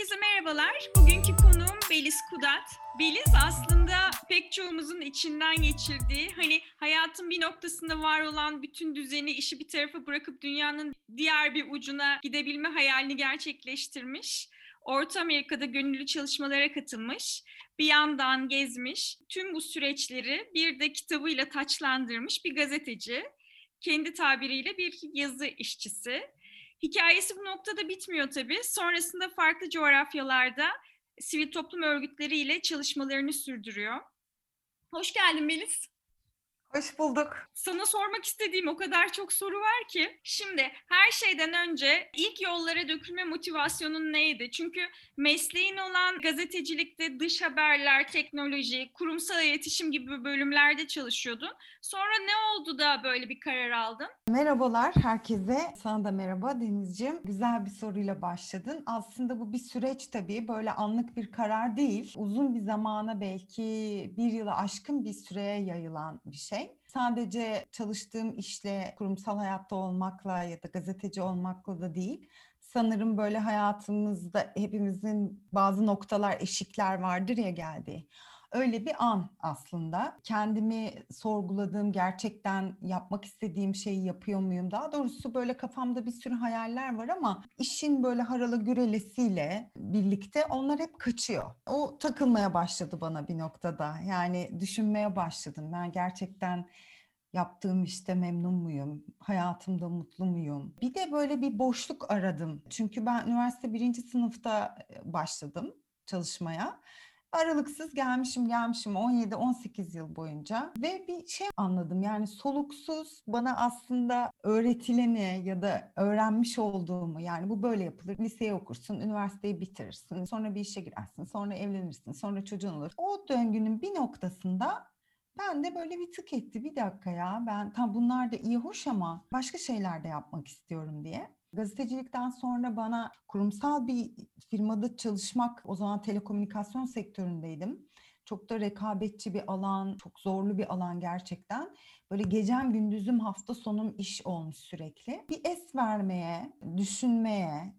Herkese merhabalar. Bugünkü konuğum Beliz Kudat. Beliz aslında pek çoğumuzun içinden geçirdiği, hani hayatın bir noktasında var olan bütün düzeni, işi bir tarafa bırakıp dünyanın diğer bir ucuna gidebilme hayalini gerçekleştirmiş. Orta Amerika'da gönüllü çalışmalara katılmış, bir yandan gezmiş, tüm bu süreçleri bir de kitabıyla taçlandırmış bir gazeteci. Kendi tabiriyle bir yazı işçisi. Hikayesi bu noktada bitmiyor tabii. Sonrasında farklı coğrafyalarda sivil toplum örgütleriyle çalışmalarını sürdürüyor. Hoş geldin Melis. Hoş bulduk. Sana sormak istediğim o kadar çok soru var ki. Şimdi her şeyden önce ilk yollara dökülme motivasyonun neydi? Çünkü mesleğin olan gazetecilikte dış haberler, teknoloji, kurumsal iletişim gibi bölümlerde çalışıyordun. Sonra ne oldu da böyle bir karar aldın? Merhabalar herkese. Sana da merhaba Denizciğim. Güzel bir soruyla başladın. Aslında bu bir süreç tabii. Böyle anlık bir karar değil. Uzun bir zamana belki bir yıla aşkın bir süreye yayılan bir şey. Sadece çalıştığım işle, kurumsal hayatta olmakla ya da gazeteci olmakla da değil. Sanırım böyle hayatımızda hepimizin bazı noktalar, eşikler vardır ya geldiği öyle bir an aslında. Kendimi sorguladığım, gerçekten yapmak istediğim şeyi yapıyor muyum? Daha doğrusu böyle kafamda bir sürü hayaller var ama işin böyle haralı gürelesiyle birlikte onlar hep kaçıyor. O takılmaya başladı bana bir noktada. Yani düşünmeye başladım. Ben gerçekten yaptığım işte memnun muyum? Hayatımda mutlu muyum? Bir de böyle bir boşluk aradım. Çünkü ben üniversite birinci sınıfta başladım çalışmaya aralıksız gelmişim gelmişim 17-18 yıl boyunca ve bir şey anladım. Yani soluksuz bana aslında öğretileni ya da öğrenmiş olduğumu yani bu böyle yapılır liseyi okursun üniversiteyi bitirirsin sonra bir işe girersin sonra evlenirsin sonra çocuğun olur. O döngünün bir noktasında ben de böyle bir tık etti bir dakika ya ben tam bunlar da iyi hoş ama başka şeyler de yapmak istiyorum. diye. Gazetecilikten sonra bana kurumsal bir firmada çalışmak, o zaman telekomünikasyon sektöründeydim. Çok da rekabetçi bir alan, çok zorlu bir alan gerçekten. Böyle gecem gündüzüm hafta sonum iş olmuş sürekli. Bir es vermeye, düşünmeye,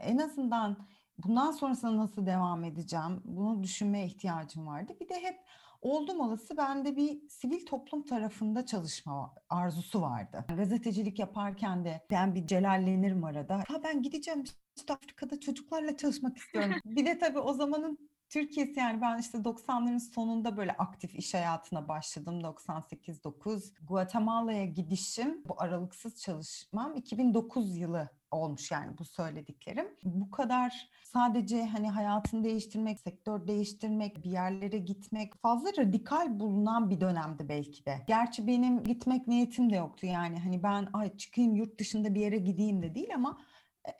en azından bundan sonrasında nasıl devam edeceğim bunu düşünmeye ihtiyacım vardı. Bir de hep oldum olası bende bir sivil toplum tarafında çalışma arzusu vardı. Gazetecilik yaparken de ben bir celallenirim arada. Ha ben gideceğim işte Afrika'da çocuklarla çalışmak istiyorum. bir de tabii o zamanın Türkiye'si yani ben işte 90'ların sonunda böyle aktif iş hayatına başladım 98-9. Guatemala'ya gidişim bu aralıksız çalışmam 2009 yılı olmuş yani bu söylediklerim. Bu kadar sadece hani hayatını değiştirmek, sektör değiştirmek, bir yerlere gitmek fazla radikal bulunan bir dönemdi belki de. Gerçi benim gitmek niyetim de yoktu yani hani ben ay çıkayım yurt dışında bir yere gideyim de değil ama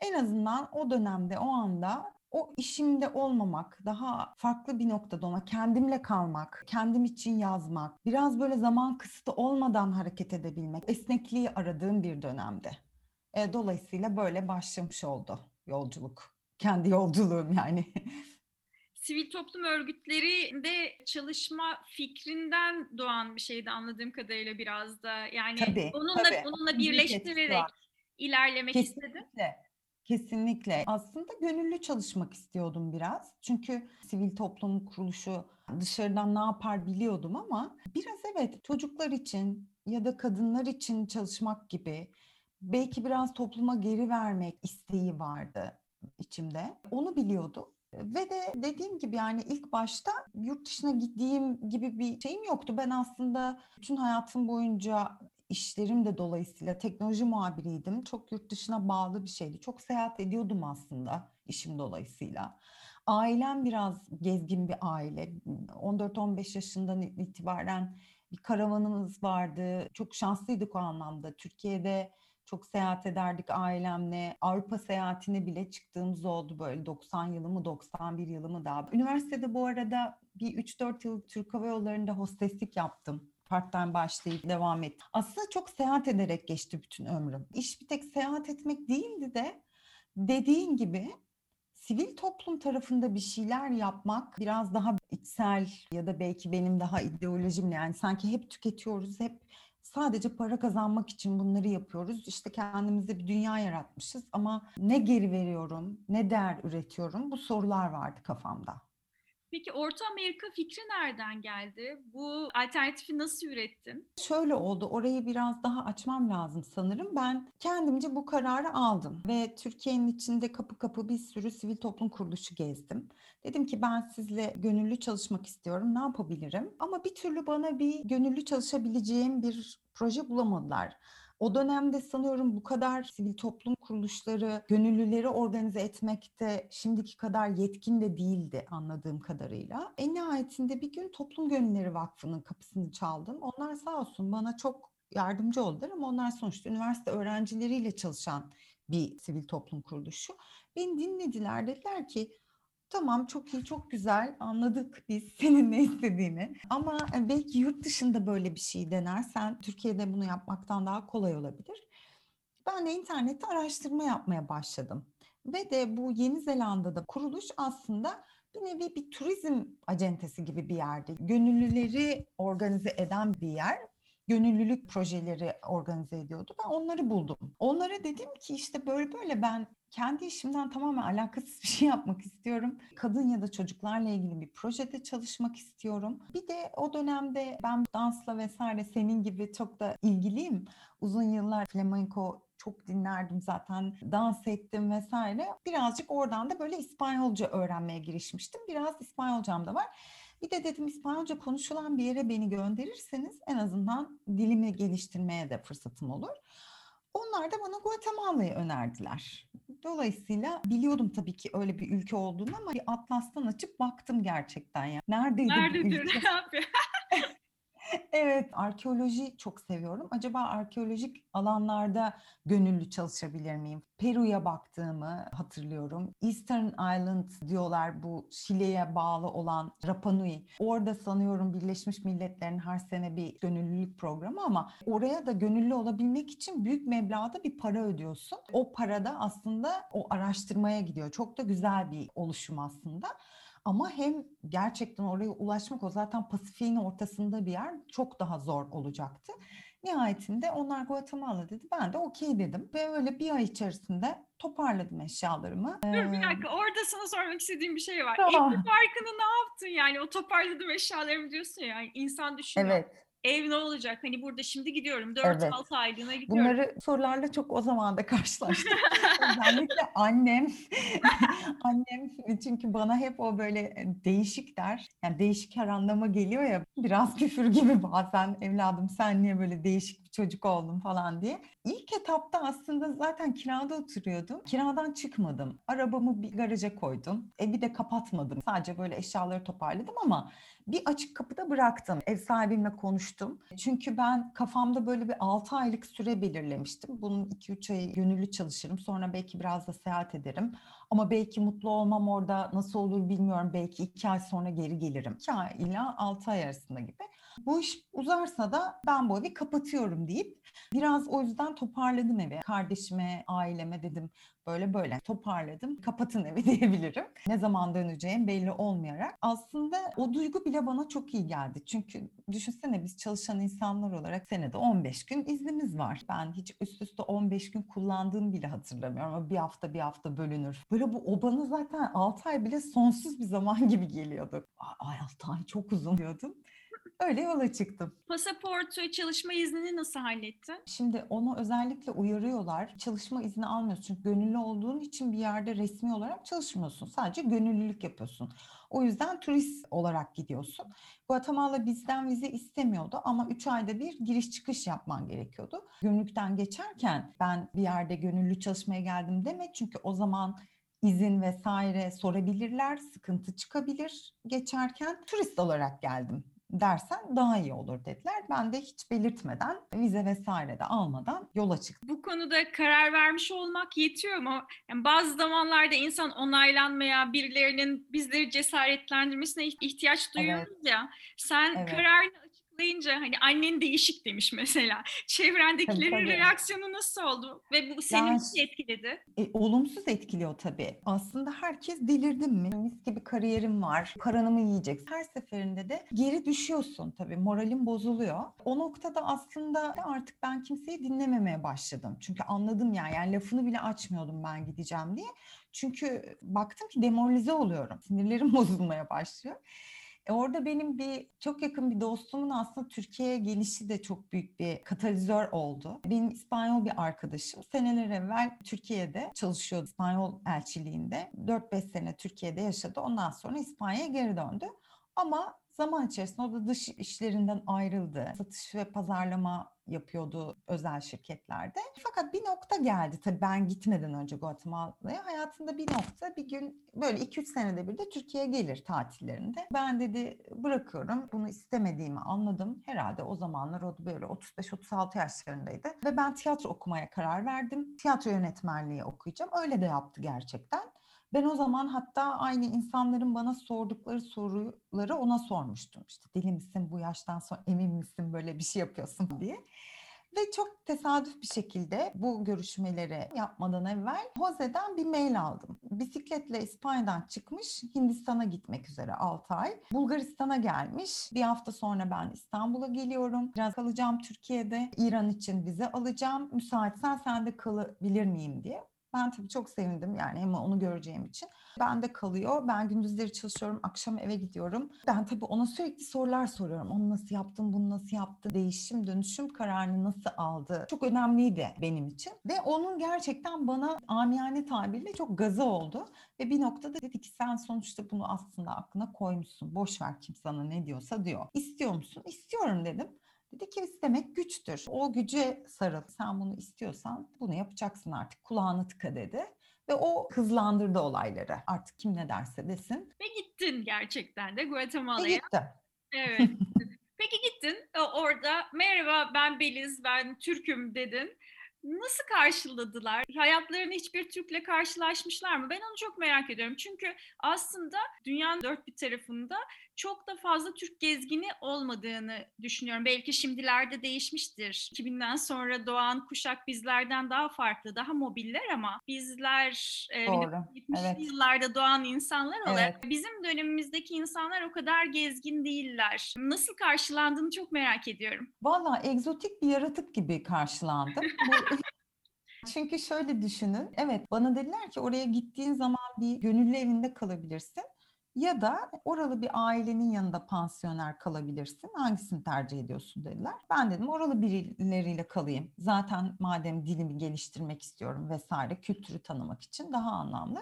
en azından o dönemde o anda o işimde olmamak, daha farklı bir noktada olmak, kendimle kalmak, kendim için yazmak, biraz böyle zaman kısıtı olmadan hareket edebilmek, esnekliği aradığım bir dönemde. E, dolayısıyla böyle başlamış oldu yolculuk. Kendi yolculuğum yani. Sivil toplum örgütlerinde çalışma fikrinden doğan bir şeydi anladığım kadarıyla biraz da. Yani tabii, onunla tabii. onunla birleştirerek ilerlemek Kesinlikle. istedim. Kesinlikle. Aslında gönüllü çalışmak istiyordum biraz. Çünkü sivil toplum kuruluşu dışarıdan ne yapar biliyordum ama biraz evet çocuklar için ya da kadınlar için çalışmak gibi belki biraz topluma geri vermek isteği vardı içimde. Onu biliyordum. Ve de dediğim gibi yani ilk başta yurt dışına gittiğim gibi bir şeyim yoktu. Ben aslında bütün hayatım boyunca işlerim de dolayısıyla teknoloji muhabiriydim. Çok yurt dışına bağlı bir şeydi. Çok seyahat ediyordum aslında işim dolayısıyla. Ailem biraz gezgin bir aile. 14-15 yaşından itibaren bir karavanımız vardı. Çok şanslıydık o anlamda. Türkiye'de çok seyahat ederdik ailemle. Avrupa seyahatine bile çıktığımız oldu böyle 90 yılı mı 91 yılı mı daha. Üniversitede bu arada bir 3-4 yıl Türk Hava Yolları'nda hosteslik yaptım part başlayıp devam ettim. Aslında çok seyahat ederek geçti bütün ömrüm. İş bir tek seyahat etmek değildi de dediğin gibi sivil toplum tarafında bir şeyler yapmak biraz daha içsel ya da belki benim daha ideolojimle yani sanki hep tüketiyoruz, hep sadece para kazanmak için bunları yapıyoruz. İşte kendimize bir dünya yaratmışız ama ne geri veriyorum, ne değer üretiyorum bu sorular vardı kafamda. Peki Orta Amerika fikri nereden geldi? Bu alternatifi nasıl ürettin? Şöyle oldu, orayı biraz daha açmam lazım sanırım. Ben kendimce bu kararı aldım ve Türkiye'nin içinde kapı kapı bir sürü sivil toplum kuruluşu gezdim. Dedim ki ben sizle gönüllü çalışmak istiyorum, ne yapabilirim? Ama bir türlü bana bir gönüllü çalışabileceğim bir proje bulamadılar. O dönemde sanıyorum bu kadar sivil toplum kuruluşları, gönüllüleri organize etmekte şimdiki kadar yetkin de değildi anladığım kadarıyla. En nihayetinde bir gün Toplum Gönülleri Vakfı'nın kapısını çaldım. Onlar sağ olsun bana çok yardımcı oldular ama onlar sonuçta üniversite öğrencileriyle çalışan bir sivil toplum kuruluşu. Beni dinlediler dediler ki Tamam çok iyi çok güzel anladık biz senin ne istediğini ama e, belki yurt dışında böyle bir şey denersen Türkiye'de bunu yapmaktan daha kolay olabilir. Ben de internette araştırma yapmaya başladım ve de bu Yeni Zelanda'da kuruluş aslında bir nevi bir turizm acentesi gibi bir yerdi. Gönüllüleri organize eden bir yer gönüllülük projeleri organize ediyordu. Ben onları buldum. Onlara dedim ki işte böyle böyle ben kendi işimden tamamen alakasız bir şey yapmak istiyorum. Kadın ya da çocuklarla ilgili bir projede çalışmak istiyorum. Bir de o dönemde ben dansla vesaire senin gibi çok da ilgiliyim. Uzun yıllar flamenco çok dinlerdim zaten dans ettim vesaire. Birazcık oradan da böyle İspanyolca öğrenmeye girişmiştim. Biraz İspanyolcam da var. Bir de dedim İspanyolca konuşulan bir yere beni gönderirseniz en azından dilimi geliştirmeye de fırsatım olur. Onlar da bana Guatemala'yı önerdiler. Dolayısıyla biliyordum tabii ki öyle bir ülke olduğunu ama bir atlastan açıp baktım gerçekten ya. Neredeydi Nerededir? bu ülke? Ne yapıyor? Evet, arkeoloji çok seviyorum. Acaba arkeolojik alanlarda gönüllü çalışabilir miyim? Peru'ya baktığımı hatırlıyorum. Eastern Island diyorlar bu Şile'ye bağlı olan Rapa Nui. Orada sanıyorum Birleşmiş Milletler'in her sene bir gönüllülük programı ama oraya da gönüllü olabilmek için büyük meblağda bir para ödüyorsun. O para da aslında o araştırmaya gidiyor. Çok da güzel bir oluşum aslında. Ama hem gerçekten oraya ulaşmak o zaten Pasifik'in ortasında bir yer çok daha zor olacaktı. Nihayetinde onlar Guatemala dedi. Ben de okey dedim. Ve öyle bir ay içerisinde toparladım eşyalarımı. Dur bir Ee, dakika orada sana sormak istediğim bir şey var. Tamam. Evli farkını ne yaptın yani o toparladım eşyalarımı diyorsun ya yani insan düşünüyor. Evet. Ev ne olacak? Hani burada şimdi gidiyorum. 4-6 Evet. aylığına gidiyorum. Bunları sorularla çok o zaman da karşılaştım. Özellikle annem, annem çünkü bana hep o böyle e, değişik der. Yani değişik her anlama geliyor ya biraz küfür gibi bazen evladım sen niye böyle değişik bir çocuk oldun falan diye. İlk etapta aslında zaten kirada oturuyordum. Kiradan çıkmadım. Arabamı bir garaja koydum. Evi de kapatmadım. Sadece böyle eşyaları toparladım ama bir açık kapıda bıraktım. Ev sahibimle konuştum. Çünkü ben kafamda böyle bir 6 aylık süre belirlemiştim. Bunun 2-3 ayı gönüllü çalışırım. Sonra belki biraz da seyahat ederim. Ama belki mutlu olmam orada nasıl olur bilmiyorum. Belki 2 ay sonra geri gelirim. 2 ay ile 6 ay arasında gibi. Bu iş uzarsa da ben bu evi kapatıyorum deyip biraz o yüzden toparladım evi. Kardeşime, aileme dedim böyle böyle toparladım. Kapatın evi diyebilirim. Ne zaman döneceğim belli olmayarak. Aslında o duygu bile bana çok iyi geldi. Çünkü düşünsene biz çalışan insanlar olarak senede 15 gün iznimiz var. Ben hiç üst üste 15 gün kullandığım bile hatırlamıyorum. Ama bir hafta bir hafta bölünür. Böyle bu o bana zaten 6 ay bile sonsuz bir zaman gibi geliyordu. Ay 6 ay çok uzun diyordum. Öyle yola çıktım. Pasaportu, çalışma iznini nasıl hallettin? Şimdi onu özellikle uyarıyorlar. Çalışma izni almıyorsun. Çünkü gönüllü olduğun için bir yerde resmi olarak çalışmıyorsun. Sadece gönüllülük yapıyorsun. O yüzden turist olarak gidiyorsun. Guatemala bizden vize istemiyordu ama 3 ayda bir giriş çıkış yapman gerekiyordu. Gümrükten geçerken ben bir yerde gönüllü çalışmaya geldim deme. Çünkü o zaman izin vesaire sorabilirler, sıkıntı çıkabilir geçerken turist olarak geldim dersen daha iyi olur dediler. Ben de hiç belirtmeden vize vesaire de almadan yola çıktım. Bu konuda karar vermiş olmak yetiyor mu? Yani bazı zamanlarda insan onaylanmaya, birilerinin bizleri cesaretlendirmesine iht- ihtiyaç duyuyoruz ya. Sen Evet. kararını açıklayınca hani annen değişik demiş mesela. Çevrendekilerin Tabii, tabii. reaksiyonu nasıl oldu? Ve bu seni Yani nasıl etkiledi? E, olumsuz etkiliyor tabii. Aslında herkes delirdim mi? Mis gibi kariyerim var. Paranı mı yiyecek? Her seferinde de geri düşüyorsun tabii. Moralin bozuluyor. O noktada aslında artık ben kimseyi dinlememeye başladım. Çünkü anladım yani. Yani lafını bile açmıyordum ben gideceğim diye. Çünkü baktım ki demoralize oluyorum. Sinirlerim bozulmaya başlıyor. E orada benim bir çok yakın bir dostumun aslında Türkiye'ye gelişi de çok büyük bir katalizör oldu. Benim İspanyol bir arkadaşım seneler evvel Türkiye'de çalışıyordu İspanyol elçiliğinde. 4-5 sene Türkiye'de yaşadı. Ondan sonra İspanya'ya geri döndü. Ama zaman içerisinde o da dış işlerinden ayrıldı. Satış ve pazarlama yapıyordu özel şirketlerde. Fakat bir nokta geldi tabii ben gitmeden önce Guatemala'ya. Hayatında bir nokta bir gün böyle 2-3 senede bir de Türkiye'ye gelir tatillerinde. Ben dedi bırakıyorum. Bunu istemediğimi anladım. Herhalde o zamanlar o böyle 35-36 yaşlarındaydı. Ve ben tiyatro okumaya karar verdim. Tiyatro yönetmenliği okuyacağım. Öyle de yaptı gerçekten. Ben o zaman hatta aynı insanların bana sordukları soruları ona sormuştum. İşte deli misin bu yaştan sonra emin misin böyle bir şey yapıyorsun diye. Ve çok tesadüf bir şekilde bu görüşmeleri yapmadan evvel Jose'den bir mail aldım. Bisikletle İspanya'dan çıkmış Hindistan'a gitmek üzere 6 ay. Bulgaristan'a gelmiş. Bir hafta sonra ben İstanbul'a geliyorum. Biraz kalacağım Türkiye'de. İran için vize alacağım. Müsaitsen sen de kalabilir miyim diye. Ben tabii çok sevindim yani hem onu göreceğim için. Ben de kalıyor. Ben gündüzleri çalışıyorum, akşam eve gidiyorum. Ben tabii ona sürekli sorular soruyorum. Onu nasıl yaptın, bunu nasıl yaptı, değişim, dönüşüm kararını nasıl aldı? Çok önemliydi benim için. Ve onun gerçekten bana amiyane tabirle çok gazı oldu. Ve bir noktada dedi ki sen sonuçta bunu aslında aklına koymuşsun. Boş ver kim sana ne diyorsa diyor. İstiyor musun? İstiyorum dedim. Dedi ki istemek güçtür. O güce sarıl. Sen bunu istiyorsan bunu yapacaksın artık. Kulağını tıka dedi. Ve o hızlandırdı olayları. Artık kim ne derse desin. Ve gittin gerçekten de Ve Guatemala'ya. gitti. Evet. Peki gittin orada merhaba ben Beliz ben Türk'üm dedin. Nasıl karşıladılar? Hayatlarını hiçbir Türk'le karşılaşmışlar mı? Ben onu çok merak ediyorum. Çünkü aslında dünyanın dört bir tarafında çok da fazla Türk gezgini olmadığını düşünüyorum. Belki şimdilerde değişmiştir. 2000'den sonra doğan kuşak bizlerden daha farklı, daha mobiller ama bizler e, Doğru. 1970'li Evet. yıllarda doğan insanlar olarak Evet. bizim dönemimizdeki insanlar o kadar gezgin değiller. Nasıl karşılandığını çok merak ediyorum. Valla egzotik bir yaratık gibi karşılandım. Bu- Çünkü şöyle düşünün. Evet bana dediler ki oraya gittiğin zaman bir gönüllü evinde kalabilirsin. Ya da oralı bir ailenin yanında pansiyoner kalabilirsin. Hangisini tercih ediyorsun dediler. Ben dedim oralı birileriyle kalayım. Zaten madem dilimi geliştirmek istiyorum vesaire kültürü tanımak için daha anlamlı.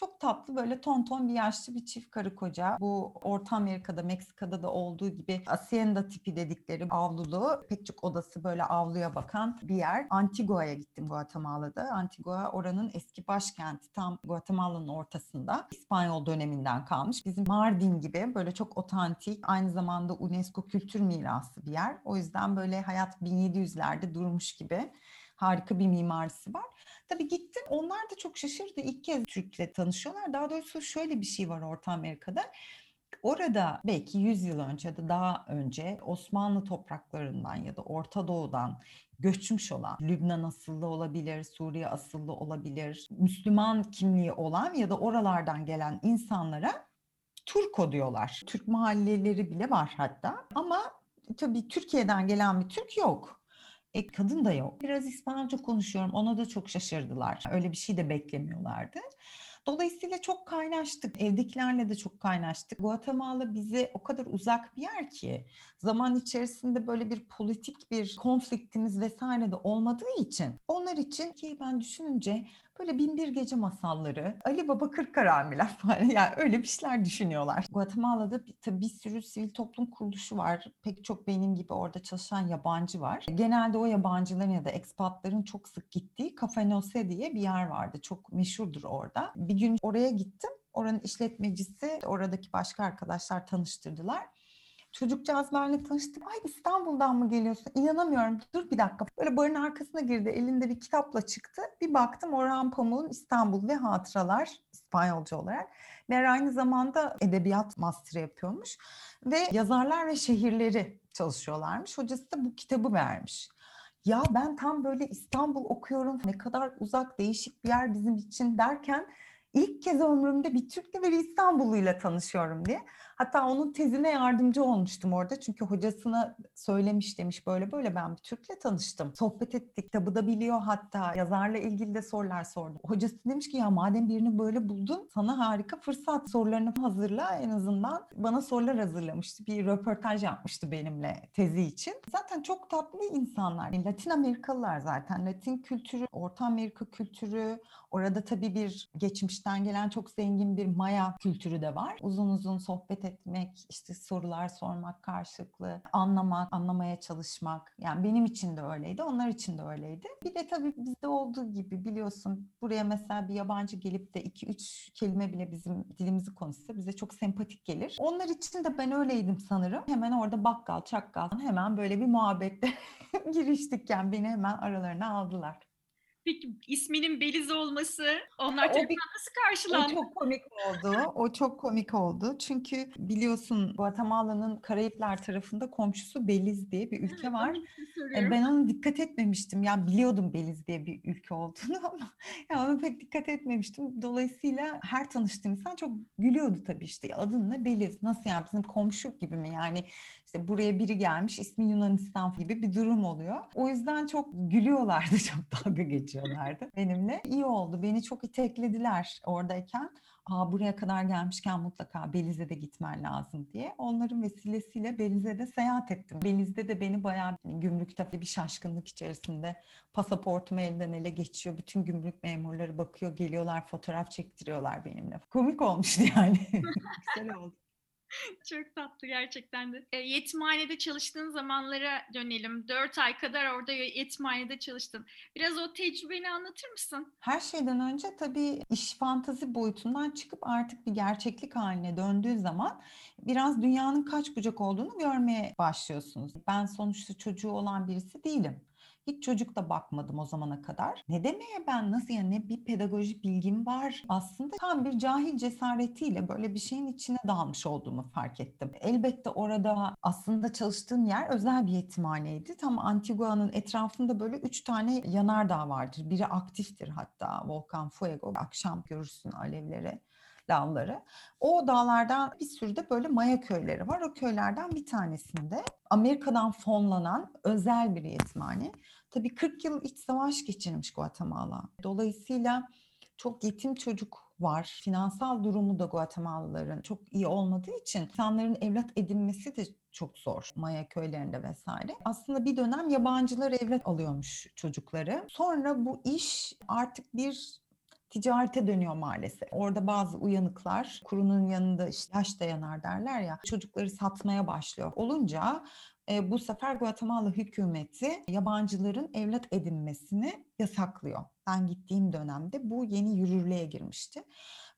Çok tatlı böyle tonton bir yaşlı bir çift karı koca. Bu Orta Amerika'da, Meksika'da da olduğu gibi hacienda tipi dedikleri avlulu, pek çok odası böyle avluya bakan bir yer. Antigua'ya gittim Guatemala'da. Antigua oranın eski başkenti tam Guatemala'nın ortasında. İspanyol döneminden kalmış. Bizim Mardin gibi böyle çok otantik, aynı zamanda UNESCO kültür mirası bir yer. O yüzden böyle hayat 1700'lerde durmuş gibi harika bir mimarisi var. Tabii gittim. Onlar da çok şaşırdı. İlk kez Türk'le tanışıyorlar. Daha doğrusu şöyle bir şey var Orta Amerika'da. Orada belki 100 yıl önce ya da daha önce Osmanlı topraklarından ya da Orta Doğu'dan göçmüş olan, Lübnan asıllı olabilir, Suriye asıllı olabilir, Müslüman kimliği olan ya da oralardan gelen insanlara Turko diyorlar. Türk mahalleleri bile var hatta. Ama tabii Türkiye'den gelen bir Türk yok. E, kadın da yok. Biraz İspanyolca konuşuyorum. Ona da çok şaşırdılar. Öyle bir şey de beklemiyorlardı. Dolayısıyla çok kaynaştık. Evdekilerle de çok kaynaştık. Guatemala bize o kadar uzak bir yer ki zaman içerisinde böyle bir politik bir konfliktimiz vesaire de olmadığı için onlar için ki ben düşününce böyle binbir gece masalları, Ali Baba Kırk Karamiler falan yani öyle bir şeyler düşünüyorlar. Guatemala'da bir, tabii bir sürü sivil toplum kuruluşu var. Pek çok benim gibi orada çalışan yabancı var. Genelde o yabancıların ya da ekspatların çok sık gittiği Cafe Nose diye bir yer vardı. Çok meşhurdur orada. Bir gün oraya gittim. Oranın işletmecisi, oradaki başka arkadaşlar tanıştırdılar. Çocukcağız benimle tanıştı. Ay İstanbul'dan mı geliyorsun? İnanamıyorum. Dur bir dakika. Böyle barın arkasına girdi. Elinde bir kitapla çıktı. Bir baktım Orhan Pamuk'un İstanbul ve Hatıralar İspanyolca olarak. Meğer aynı zamanda edebiyat master yapıyormuş. Ve yazarlar ve şehirleri çalışıyorlarmış. Hocası da bu kitabı vermiş. Ya ben tam böyle İstanbul okuyorum. Ne kadar uzak, değişik bir yer bizim için derken ilk kez ömrümde bir Türk'le ve bir İstanbulluyla tanışıyorum diye. Hatta onun tezine yardımcı olmuştum orada. Çünkü hocasına söylemiş demiş böyle böyle ben bir Türk'le tanıştım. Sohbet ettik. Kitabı da biliyor hatta. Yazarla ilgili de sorular sordu. Hocası demiş ki ya madem birini böyle buldun sana harika fırsat. Sorularını hazırla en azından. Bana sorular hazırlamıştı. Bir röportaj yapmıştı benimle tezi için. Zaten çok tatlı insanlar. Latin Amerikalılar zaten. Latin kültürü, Orta Amerika kültürü. Orada tabii bir geçmişten gelen çok zengin bir Maya kültürü de var. Uzun uzun sohbet etmek, işte sorular sormak karşılıklı, anlamak, anlamaya çalışmak. Yani benim için de öyleydi, onlar için de öyleydi. Bir de tabii bizde olduğu gibi biliyorsun buraya mesela bir yabancı gelip de iki üç kelime bile bizim dilimizi konuşsa bize çok sempatik gelir. Onlar için de ben öyleydim sanırım. Hemen orada bakkal, çakkal hemen böyle bir muhabbette giriştik yani beni hemen aralarına aldılar. Peki isminin Beliz olması onlar tarafından bir- nasıl karşılandı? O çok komik oldu. O çok komik oldu. Çünkü biliyorsun Guatemala'nın Karayipler tarafında komşusu Beliz diye bir ülke var. E. Ben ona dikkat etmemiştim. Yani biliyordum Beliz diye bir ülke olduğunu ama yani ona pek dikkat etmemiştim. Dolayısıyla her tanıştığım insan çok gülüyordu tabii işte. Adın ne Beliz? Nasıl yani bizim komşu gibi mi? Yani işte buraya biri gelmiş ismi Yunanistan gibi bir durum oluyor. O yüzden çok gülüyorlardı, çok dalga geçiyorlardı benimle. İyi oldu. Beni çok iteklediler oradayken. Aa, buraya kadar gelmişken mutlaka Beliz'e de gitmen lazım diye. Onların vesilesiyle Beliz'e de seyahat ettim. Beliz'de de beni bayağı gümrükte bir şaşkınlık içerisinde pasaportumu elden ele geçiyor. Bütün gümrük memurları bakıyor, geliyorlar, fotoğraf çektiriyorlar benimle. Komik olmuştu yani. Güzel oldu. Çok tatlı gerçekten de. E, yetimhanede çalıştığın zamanlara dönelim. Dört ay kadar orada yetimhanede çalıştın. Biraz o tecrübeni anlatır mısın? Her şeyden önce tabii iş fantazi boyutundan çıkıp artık bir gerçeklik haline döndüğü zaman biraz dünyanın kaç bucak olduğunu görmeye başlıyorsunuz. Ben sonuçta çocuğu olan birisi değilim. Hiç çocuk da bakmadım o zamana kadar. Ne demeye ben nasıl yani bir pedagojik bilgim var. Aslında tam bir cahil cesaretiyle böyle bir şeyin içine dalmış olduğumu fark ettim. Elbette orada aslında çalıştığım yer özel bir yetimhaneydi. Tam Antigua'nın etrafında böyle üç tane yanardağ vardır. Biri aktiftir hatta Volkan Fuego. Akşam görürsün alevleri lavları. O dağlardan bir sürü de böyle maya köyleri var. O köylerden bir tanesinde Amerika'dan fonlanan özel bir yetimhane. Tabii 40 yıl iç savaş geçirmiş Guatemala. Dolayısıyla çok yetim çocuk var. Finansal durumu da Guatemalalıların çok iyi olmadığı için insanların evlat edinmesi de çok zor Maya köylerinde vesaire. Aslında bir dönem yabancılar evlat alıyormuş çocukları. Sonra bu iş artık bir ticarete dönüyor maalesef. Orada bazı uyanıklar kurunun yanında işte yaş dayanar derler ya çocukları satmaya başlıyor. Olunca e, bu sefer Guatemala hükümeti yabancıların evlat edinmesini yasaklıyor. Ben gittiğim dönemde bu yeni yürürlüğe girmişti.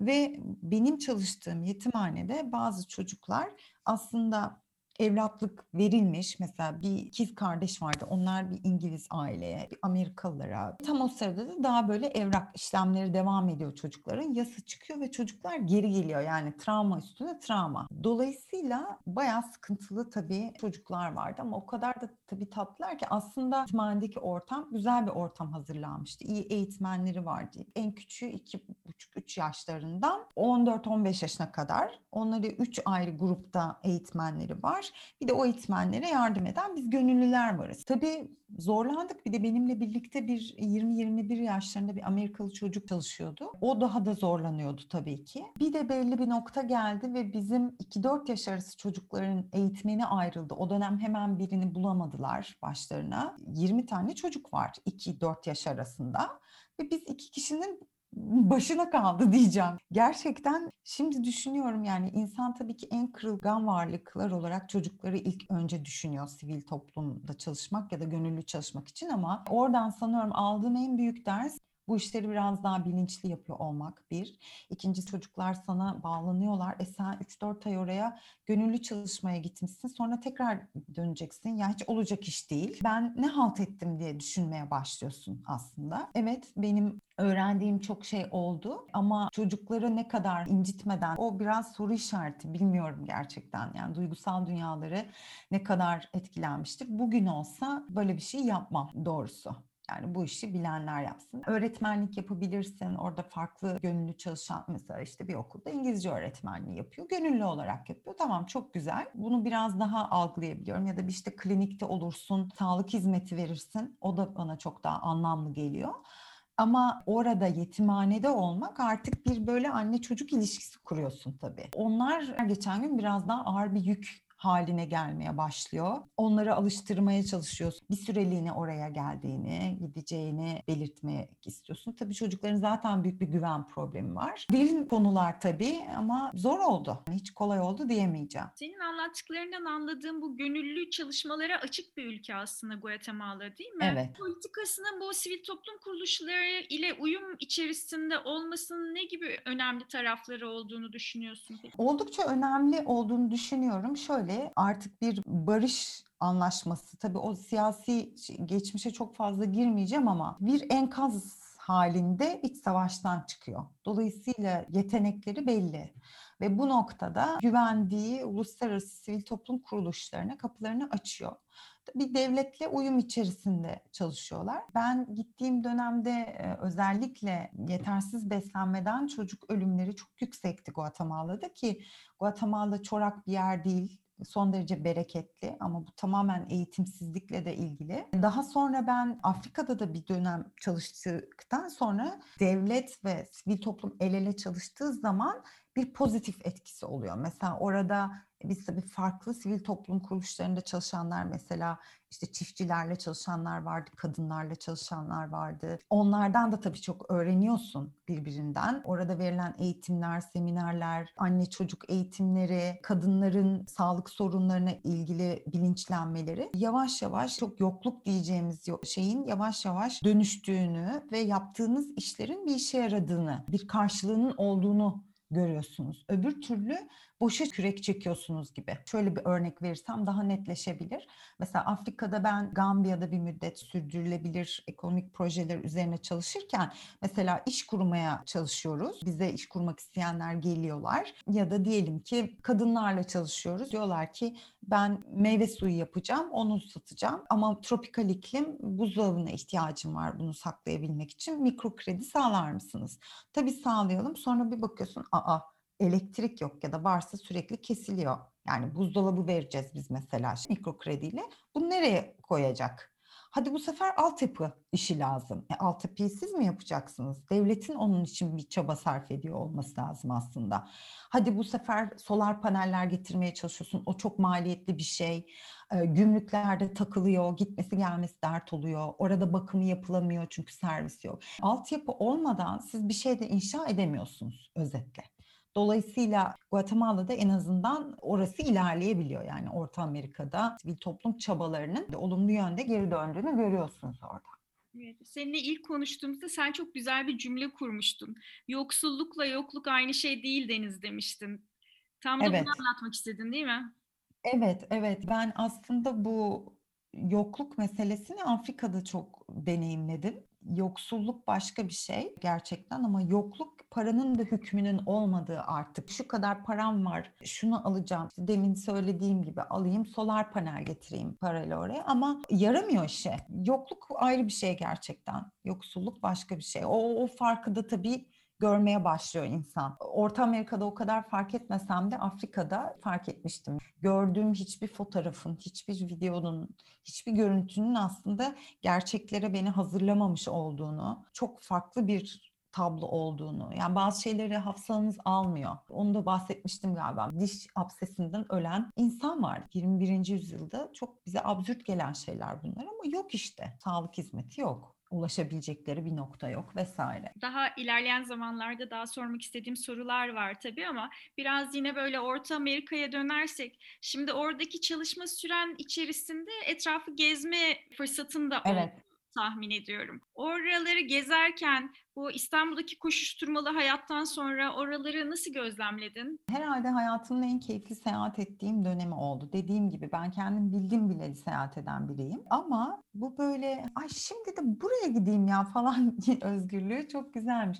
Ve benim çalıştığım yetimhanede bazı çocuklar aslında evlatlık verilmiş. Mesela bir ikiz kardeş vardı. Onlar bir İngiliz aileye, bir Amerikalılara. Tam o sırada da daha böyle evrak işlemleri devam ediyor çocukların. Yasa çıkıyor ve çocuklar geri geliyor. Yani travma üstüne travma. Dolayısıyla bayağı sıkıntılı tabii çocuklar vardı ama o kadar da tabii tatlılar ki aslında eğitimhanedeki ortam güzel bir ortam hazırlanmıştı. İyi eğitmenleri vardı. En küçüğü iki buçuk üç yaşlarından 14-15 yaşına kadar. Onları üç ayrı grupta eğitmenleri var. Bir de o eğitmenlere yardım eden biz gönüllüler varız. Tabii zorlandık. Bir de benimle birlikte bir 20-21 yaşlarında bir Amerikalı çocuk çalışıyordu. O daha da zorlanıyordu tabii ki. Bir de belli bir nokta geldi ve bizim 2-4 yaş arası çocukların eğitmeni ayrıldı. O dönem hemen birini bulamadılar başlarına. 20 tane çocuk var 2-4 yaş arasında. Ve biz iki kişinin başına kaldı diyeceğim. Gerçekten şimdi düşünüyorum yani insan tabii ki en kırılgan varlıklar olarak çocukları ilk önce düşünüyor sivil toplumda çalışmak ya da gönüllü çalışmak için ama oradan sanıyorum aldığım en büyük ders Bu işleri biraz daha bilinçli yapıyor olmak bir. İkinci çocuklar sana bağlanıyorlar. E sen 3-4 ay oraya gönüllü çalışmaya gitmişsin. Sonra tekrar döneceksin. Ya hiç olacak iş değil. Ben ne halt ettim diye düşünmeye başlıyorsun aslında. Evet benim öğrendiğim çok şey oldu ama çocukları ne kadar incitmeden o biraz soru işareti bilmiyorum gerçekten. Yani duygusal dünyaları ne kadar etkilenmiştir. Bugün olsa böyle bir şey yapmam doğrusu. Yani bu işi bilenler yapsın. Öğretmenlik yapabilirsin. Orada farklı gönüllü çalışan mesela işte bir okulda İngilizce öğretmenliği yapıyor. Gönüllü olarak yapıyor. Tamam çok güzel. Bunu biraz daha algılayabiliyorum. Ya da bir işte klinikte olursun, sağlık hizmeti verirsin. O da bana çok daha anlamlı geliyor. Ama orada yetimhanede olmak artık bir böyle anne çocuk ilişkisi kuruyorsun tabii. Onlar geçen gün biraz daha ağır bir yük haline gelmeye başlıyor. Onları alıştırmaya çalışıyorsun. Bir süreliğine oraya geldiğini, gideceğini belirtmek istiyorsun. Tabii çocukların zaten büyük bir güven problemi var. Derin konular tabii ama zor oldu. Hiç kolay oldu diyemeyeceğim. Senin anlattıklarından anladığım bu gönüllü çalışmalara açık bir ülke aslında Guatemala değil mi? Evet. Politikasının bu sivil toplum kuruluşları ile uyum içerisinde olmasının ne gibi önemli tarafları olduğunu düşünüyorsun? Oldukça önemli olduğunu düşünüyorum. Şöyle artık bir barış anlaşması tabii o siyasi geçmişe çok fazla girmeyeceğim ama bir enkaz halinde iç savaştan çıkıyor. Dolayısıyla yetenekleri belli ve bu noktada güvendiği uluslararası sivil toplum kuruluşlarına kapılarını açıyor. Bir devletle uyum içerisinde çalışıyorlar. Ben gittiğim dönemde özellikle yetersiz beslenmeden çocuk ölümleri çok yüksekti Guatemala'da ki Guatemala çorak bir yer değil son derece bereketli ama bu tamamen eğitimsizlikle de ilgili. Daha sonra ben Afrika'da da bir dönem çalıştıktan sonra devlet ve sivil toplum el ele çalıştığı zaman bir pozitif etkisi oluyor. Mesela orada biz tabii farklı sivil toplum kuruluşlarında çalışanlar mesela işte çiftçilerle çalışanlar vardı, kadınlarla çalışanlar vardı. Onlardan da tabii çok öğreniyorsun birbirinden. Orada verilen eğitimler, seminerler, anne çocuk eğitimleri, kadınların sağlık sorunlarına ilgili bilinçlenmeleri yavaş yavaş çok yokluk diyeceğimiz şeyin yavaş yavaş dönüştüğünü ve yaptığınız işlerin bir işe yaradığını, bir karşılığının olduğunu görüyorsunuz. Öbür türlü boşa kürek çekiyorsunuz gibi. Şöyle bir örnek verirsem daha netleşebilir. Mesela Afrika'da ben Gambiya'da bir müddet sürdürülebilir ekonomik projeler üzerine çalışırken mesela iş kurmaya çalışıyoruz. Bize iş kurmak isteyenler geliyorlar. Ya da diyelim ki kadınlarla çalışıyoruz. Diyorlar ki ben meyve suyu yapacağım, onu satacağım. Ama tropikal iklim buzdolabına ihtiyacım var bunu saklayabilmek için. Mikro kredi sağlar mısınız? Tabii sağlayalım. Sonra bir bakıyorsun aa elektrik yok ya da varsa sürekli kesiliyor. Yani buzdolabı vereceğiz biz mesela mikro krediyle. Bunu nereye koyacak? Hadi bu sefer altyapı işi lazım. E, altyapıyı siz mi yapacaksınız? Devletin onun için bir çaba sarf ediyor olması lazım aslında. Hadi bu sefer solar paneller getirmeye çalışıyorsun. O çok maliyetli bir şey. E, gümrüklerde takılıyor, gitmesi gelmesi dert oluyor. Orada bakımı yapılamıyor çünkü servis yok. Altyapı olmadan siz bir şey de inşa edemiyorsunuz özetle. Dolayısıyla Guatemala'da en azından orası ilerleyebiliyor. Yani Orta Amerika'da sivil toplum çabalarının olumlu yönde geri döndüğünü görüyorsunuz orada. Evet, seninle ilk konuştuğumuzda sen çok güzel bir cümle kurmuştun. Yoksullukla yokluk aynı şey değil Deniz demiştin. Tam da evet. bunu anlatmak istedin değil mi? Evet, evet. Ben aslında bu yokluk meselesini Afrika'da çok deneyimledim yoksulluk başka bir şey gerçekten ama yokluk paranın da hükmünün olmadığı artık. Şu kadar param var, şunu alacağım. İşte demin söylediğim gibi alayım, solar panel getireyim parayla oraya ama yaramıyor işe. Yokluk ayrı bir şey gerçekten. Yoksulluk başka bir şey. O, o farkı da tabii görmeye başlıyor insan. Orta Amerika'da o kadar fark etmesem de Afrika'da fark etmiştim. Gördüğüm hiçbir fotoğrafın, hiçbir videonun, hiçbir görüntünün aslında gerçeklere beni hazırlamamış olduğunu, çok farklı bir tablo olduğunu. Yani bazı şeyleri hafızanız almıyor. Onu da bahsetmiştim galiba. Diş absesinden ölen insan var. 21. yüzyılda çok bize absürt gelen şeyler bunlar ama yok işte. Sağlık hizmeti yok ulaşabilecekleri bir nokta yok vesaire. Daha ilerleyen zamanlarda daha sormak istediğim sorular var tabii ama biraz yine böyle Orta Amerika'ya dönersek şimdi oradaki çalışma süren içerisinde etrafı gezme fırsatın da oldu. Evet. Tahmin ediyorum. Oraları gezerken bu İstanbul'daki koşuşturmalı hayattan sonra oraları nasıl gözlemledin? Herhalde hayatımın en keyifli seyahat ettiğim dönemi oldu. Dediğim gibi ben kendim bildim bileli seyahat eden biriyim. Ama bu böyle ay şimdi de buraya gideyim ya falan özgürlüğü çok güzelmiş.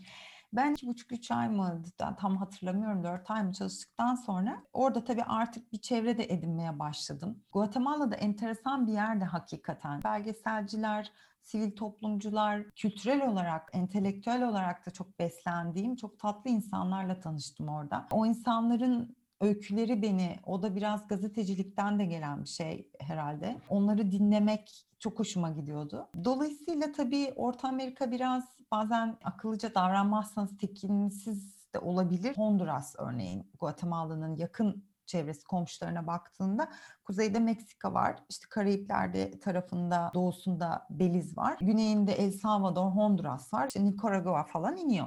Ben iki buçuk üç ay mı tam hatırlamıyorum dört ay mı çalıştıktan sonra orada tabii artık bir çevre de edinmeye başladım. Guatemala'da enteresan bir yerde hakikaten. Belgeselciler, sivil toplumcular, kültürel olarak, entelektüel olarak da çok beslendiğim çok tatlı insanlarla tanıştım orada. O insanların öyküleri beni, o da biraz gazetecilikten de gelen bir şey herhalde. Onları dinlemek çok hoşuma gidiyordu. Dolayısıyla tabii Orta Amerika biraz bazen akıllıca davranmazsanız tekinsiz de olabilir. Honduras örneğin Guatemala'nın yakın çevresi komşularına baktığında kuzeyde Meksika var. İşte Karayipler'de tarafında doğusunda Beliz var. Güneyinde El Salvador, Honduras var. İşte Nikaragua falan iniyor.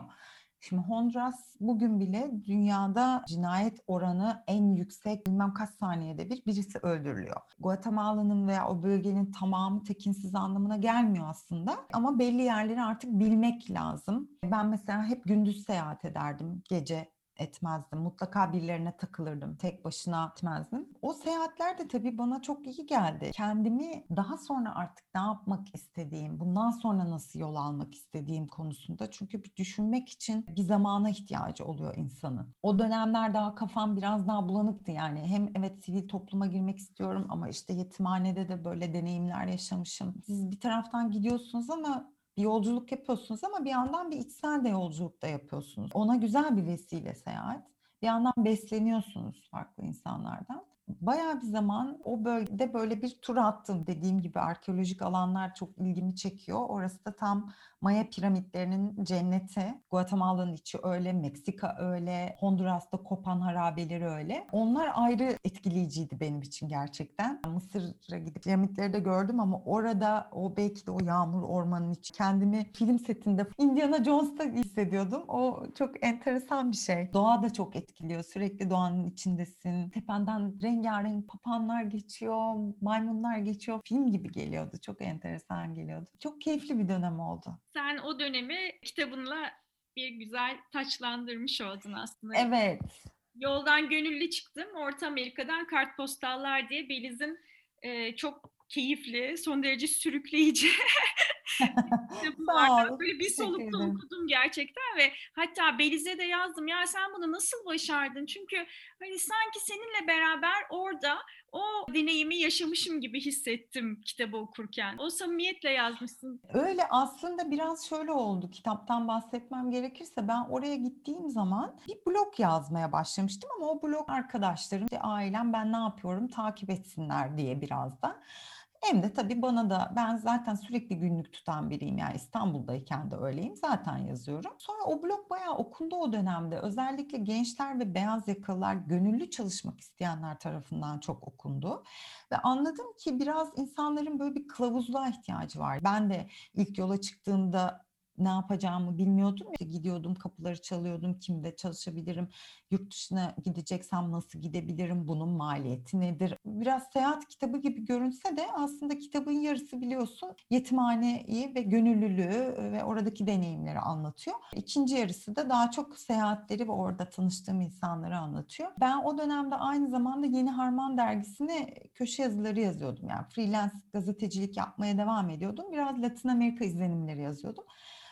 Şimdi Honduras bugün bile dünyada cinayet oranı en yüksek bilmem kaç saniyede bir birisi öldürülüyor. Guatemala'nın veya o bölgenin tamamı tekinsiz anlamına gelmiyor aslında. Ama belli yerleri artık bilmek lazım. Ben mesela hep gündüz seyahat ederdim. Gece etmezdim. Mutlaka birilerine takılırdım. Tek başına etmezdim. O seyahatler de tabii bana çok iyi geldi. Kendimi daha sonra artık ne yapmak istediğim, bundan sonra nasıl yol almak istediğim konusunda çünkü bir düşünmek için bir zamana ihtiyacı oluyor insanın. O dönemler daha kafam biraz daha bulanıktı yani. Hem evet sivil topluma girmek istiyorum ama işte yetimhanede de böyle deneyimler yaşamışım. Siz bir taraftan gidiyorsunuz ama bir yolculuk yapıyorsunuz ama bir yandan bir içsel de yolculuk da yapıyorsunuz. Ona güzel bir vesile seyahat. Bir yandan besleniyorsunuz farklı insanlardan bayağı bir zaman o bölgede böyle bir tur attım. Dediğim gibi arkeolojik alanlar çok ilgimi çekiyor. Orası da tam Maya piramitlerinin cenneti. Guatemala'nın içi öyle, Meksika öyle, Honduras'ta kopan harabeleri öyle. Onlar ayrı etkileyiciydi benim için gerçekten. Mısır'a gidip piramitleri de gördüm ama orada o belki de o yağmur ormanın içi kendimi film setinde Indiana Jones'ta hissediyordum. O çok enteresan bir şey. Doğa da çok etkiliyor. Sürekli doğanın içindesin. Tependen rengarenk papanlar geçiyor, maymunlar geçiyor. Film gibi geliyordu. Çok enteresan geliyordu. Çok keyifli bir dönem oldu. Sen o dönemi kitabınla bir güzel taçlandırmış oldun aslında. Evet. Yoldan gönüllü çıktım. Orta Amerika'dan Kartpostallar diye Beliz'in e, çok keyifli, son derece sürükleyici vardı. Böyle bir solukta okudum gerçekten ve hatta Beliz'e de yazdım. Ya sen bunu nasıl başardın? Çünkü hani sanki seninle beraber orada o deneyimi yaşamışım gibi hissettim kitabı okurken. O samimiyetle yazmışsın. Öyle aslında biraz şöyle oldu. Kitaptan bahsetmem gerekirse ben oraya gittiğim zaman bir blog yazmaya başlamıştım ama o blog arkadaşlarım, ailem ben ne yapıyorum takip etsinler diye biraz da. Hem de tabii bana da ben zaten sürekli günlük tutan biriyim yani İstanbul'dayken de öyleyim zaten yazıyorum. Sonra o blog bayağı okundu o dönemde. Özellikle gençler ve beyaz yakalılar gönüllü çalışmak isteyenler tarafından çok okundu. Ve anladım ki biraz insanların böyle bir kılavuzluğa ihtiyacı var. Ben de ilk yola çıktığımda ne yapacağımı bilmiyordum. İşte gidiyordum, kapıları çalıyordum, kimde çalışabilirim, yurt dışına gideceksem nasıl gidebilirim, bunun maliyeti nedir? Biraz seyahat kitabı gibi görünse de aslında kitabın yarısı biliyorsun yetimhaneyi ve gönüllülüğü ve oradaki deneyimleri anlatıyor. İkinci yarısı da daha çok seyahatleri ve orada tanıştığım insanları anlatıyor. Ben o dönemde aynı zamanda Yeni Harman dergisine köşe yazıları yazıyordum. Yani freelance gazetecilik yapmaya devam ediyordum. Biraz Latin Amerika izlenimleri yazıyordum.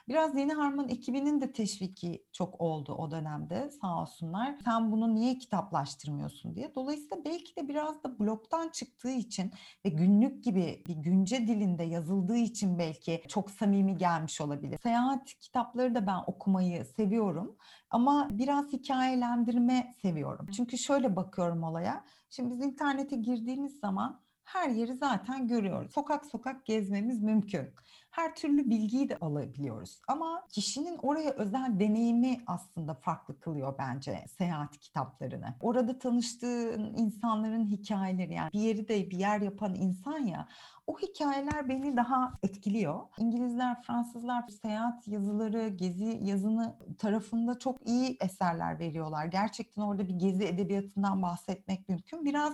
Biraz Yeni Harman ekibinin de teşviki çok oldu o dönemde sağ olsunlar. Sen bunu niye kitaplaştırmıyorsun diye. Dolayısıyla belki de biraz da bloktan çıktığı için ve günlük gibi bir günce dilinde yazıldığı için belki çok samimi gelmiş olabilir. Seyahat kitapları da ben okumayı seviyorum ama biraz hikayelendirme seviyorum. Çünkü şöyle bakıyorum olaya. Şimdi biz internete girdiğimiz zaman her yeri zaten görüyoruz. Sokak sokak gezmemiz mümkün. Her türlü bilgiyi de alabiliyoruz. Ama kişinin oraya özel deneyimi aslında farklı kılıyor bence seyahat kitaplarını. Orada tanıştığın insanların hikayeleri yani bir yeri de bir yer yapan insan ya o hikayeler beni daha etkiliyor. İngilizler, Fransızlar seyahat yazıları, gezi yazını tarafında çok iyi eserler veriyorlar. Gerçekten orada bir gezi edebiyatından bahsetmek mümkün. Biraz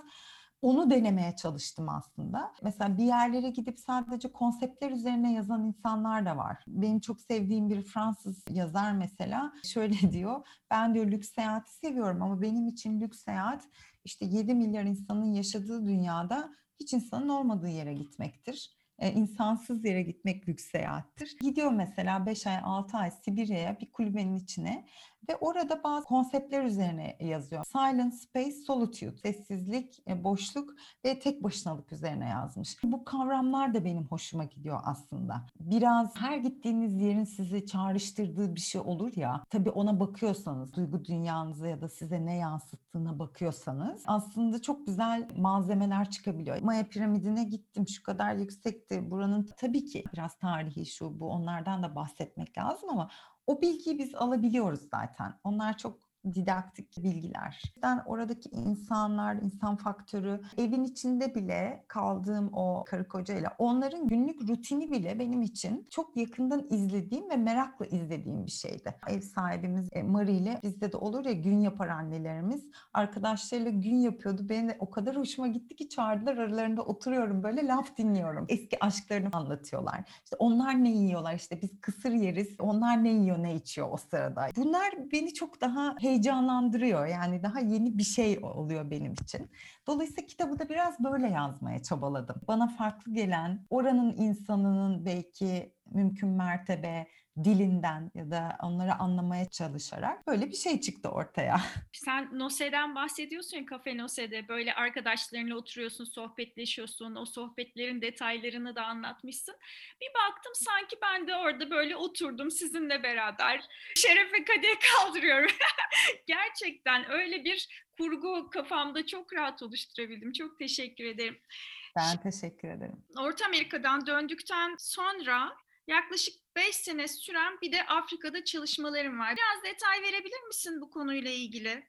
Onu denemeye çalıştım aslında. Mesela bir yerlere gidip sadece konseptler üzerine yazan insanlar da var. Benim çok sevdiğim bir Fransız yazar mesela şöyle diyor. Ben diyor lüks seyahati seviyorum ama benim için lüks seyahat işte 7 milyar insanın yaşadığı dünyada hiç insanın olmadığı yere gitmektir e, insansız yere gitmek lüks seyahattir. Gidiyor mesela 5 ay 6 ay Sibirya'ya bir kulübenin içine ve orada bazı konseptler üzerine yazıyor. Silence, space, solitude, sessizlik, e, boşluk ve tek başınalık üzerine yazmış. Bu kavramlar da benim hoşuma gidiyor aslında. Biraz her gittiğiniz yerin sizi çağrıştırdığı bir şey olur ya. Tabii ona bakıyorsanız, duygu dünyanıza ya da size ne yansıttığına bakıyorsanız aslında çok güzel malzemeler çıkabiliyor. Maya piramidine gittim şu kadar yüksekti. Buranın tabii ki biraz tarihi şu bu onlardan da bahsetmek lazım ama o bilgiyi biz alabiliyoruz zaten. Onlar çok didaktik bilgiler. Ben oradaki insanlar, insan faktörü, evin içinde bile kaldığım o karı kocayla onların günlük rutini bile benim için çok yakından izlediğim ve merakla izlediğim bir şeydi. Ev sahibimiz e, Marie ile bizde de olur ya gün yapar annelerimiz. Arkadaşlarıyla gün yapıyordu. Benim de o kadar hoşuma gitti ki çağırdılar aralarında oturuyorum böyle laf dinliyorum. Eski aşklarını anlatıyorlar. İşte onlar ne yiyorlar işte biz kısır yeriz. Onlar ne yiyor ne içiyor o sırada. Bunlar beni çok daha heyecanlandırıyor. Yani daha yeni bir şey oluyor benim için. Dolayısıyla kitabı da biraz böyle yazmaya çabaladım. Bana farklı gelen, oranın insanının belki mümkün mertebe dilinden ya da onları anlamaya çalışarak böyle bir şey çıktı ortaya. Sen Nose'den bahsediyorsun ya Kafe Nose'de böyle arkadaşlarınla oturuyorsun, sohbetleşiyorsun, o sohbetlerin detaylarını da anlatmışsın. Bir baktım sanki ben de orada böyle oturdum sizinle beraber. Şerefe kadeh kaldırıyorum. Gerçekten öyle bir kurgu kafamda çok rahat oluşturabildim. Çok teşekkür ederim. Ben teşekkür ederim. Orta Amerika'dan döndükten sonra yaklaşık 5 sene süren bir de Afrika'da çalışmalarım var. Biraz detay verebilir misin bu konuyla ilgili?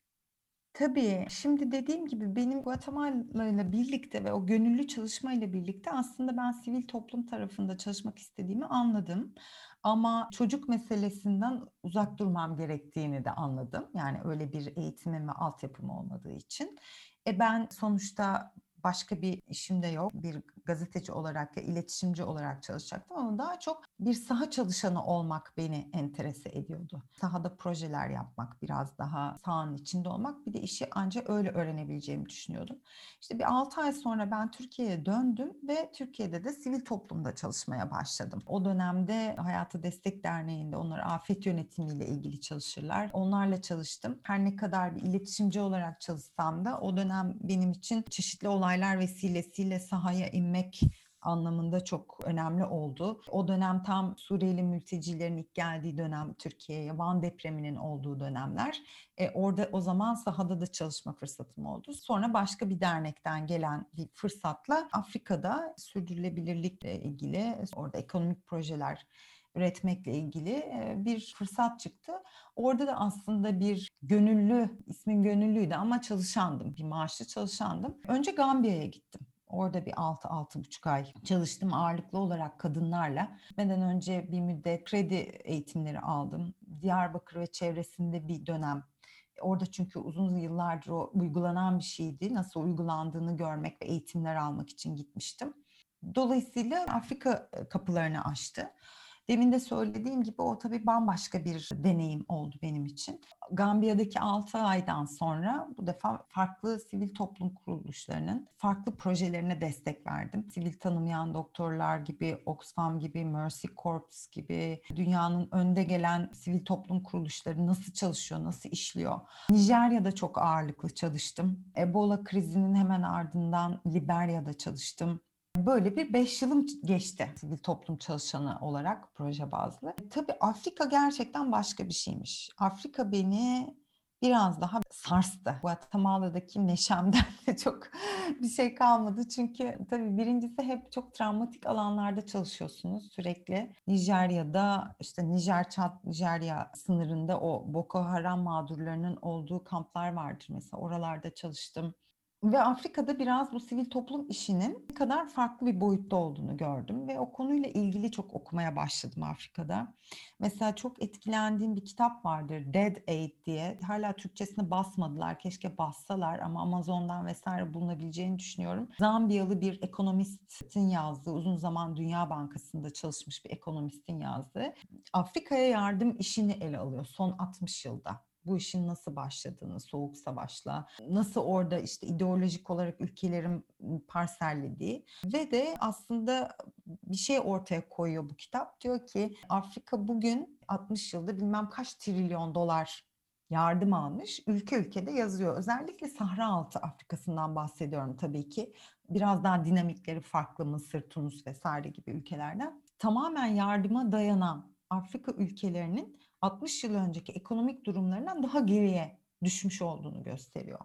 Tabii. Şimdi dediğim gibi benim Guatemala ile birlikte ve o gönüllü çalışmayla birlikte aslında ben sivil toplum tarafında çalışmak istediğimi anladım. Ama çocuk meselesinden uzak durmam gerektiğini de anladım. Yani öyle bir eğitimim ve altyapım olmadığı için. E ben sonuçta başka bir işim de yok. Bir gazeteci olarak ya iletişimci olarak çalışacaktım ama daha çok bir saha çalışanı olmak beni enterese ediyordu. Sahada projeler yapmak, biraz daha sahanın içinde olmak bir de işi ancak öyle öğrenebileceğimi düşünüyordum. İşte bir 6 ay sonra ben Türkiye'ye döndüm ve Türkiye'de de sivil toplumda çalışmaya başladım. O dönemde Hayatı Destek Derneği'nde onlar afet yönetimiyle ilgili çalışırlar. Onlarla çalıştım. Her ne kadar bir iletişimci olarak çalışsam da o dönem benim için çeşitli olaylar vesilesiyle sahaya inmek anlamında çok önemli oldu. O dönem tam Suriyeli mültecilerin ilk geldiği dönem Türkiye'ye, Van depreminin olduğu dönemler. E, orada o zaman sahada da çalışma fırsatım oldu. Sonra başka bir dernekten gelen bir fırsatla Afrika'da sürdürülebilirlikle ilgili orada ekonomik projeler üretmekle ilgili bir fırsat çıktı. Orada da aslında bir gönüllü, ismin gönüllüydü ama çalışandım, bir maaşlı çalışandım. Önce Gambiya'ya gittim. Orada bir 6-6,5 ay çalıştım ağırlıklı olarak kadınlarla. Benden önce bir müddet kredi eğitimleri aldım. Diyarbakır ve çevresinde bir dönem Orada çünkü uzun yıllardır o uygulanan bir şeydi. Nasıl uygulandığını görmek ve eğitimler almak için gitmiştim. Dolayısıyla Afrika kapılarını açtı. Demin de söylediğim gibi o tabii bambaşka bir deneyim oldu benim için. Gambiya'daki 6 aydan sonra bu defa farklı sivil toplum kuruluşlarının farklı projelerine destek verdim. Sivil tanımayan doktorlar gibi, Oxfam gibi, Mercy Corps gibi dünyanın önde gelen sivil toplum kuruluşları nasıl çalışıyor, nasıl işliyor? Nijerya'da çok ağırlıklı çalıştım. Ebola krizinin hemen ardından Liberya'da çalıştım. Böyle bir beş yılım geçti sivil toplum çalışanı olarak proje bazlı. Tabii Afrika gerçekten başka bir şeymiş. Afrika beni biraz daha sarstı. Guatemala'daki neşemden de çok bir şey kalmadı. Çünkü tabii birincisi hep çok travmatik alanlarda çalışıyorsunuz sürekli. Nijerya'da işte Nijer Çat Nijerya sınırında o Boko Haram mağdurlarının olduğu kamplar vardır mesela. Oralarda çalıştım. Ve Afrika'da biraz bu sivil toplum işinin ne kadar farklı bir boyutta olduğunu gördüm ve o konuyla ilgili çok okumaya başladım Afrika'da. Mesela çok etkilendiğim bir kitap vardır Dead Aid diye. Hala Türkçesini basmadılar. Keşke bassalar ama Amazon'dan vesaire bulunabileceğini düşünüyorum. Zambiyalı bir ekonomistin yazdığı, uzun zaman Dünya Bankası'nda çalışmış bir ekonomistin yazdığı Afrika'ya yardım işini ele alıyor son 60 yılda bu işin nasıl başladığını, soğuk savaşla, nasıl orada işte ideolojik olarak ülkelerin parsellediği ve de aslında bir şey ortaya koyuyor bu kitap. Diyor ki Afrika bugün 60 yılda bilmem kaç trilyon dolar yardım almış. Ülke ülkede yazıyor. Özellikle Sahra Altı Afrika'sından bahsediyorum tabii ki. Biraz daha dinamikleri farklı Mısır, Tunus vesaire gibi ülkelerden. Tamamen yardıma dayanan Afrika ülkelerinin 60 yıl önceki ekonomik durumlarından daha geriye düşmüş olduğunu gösteriyor.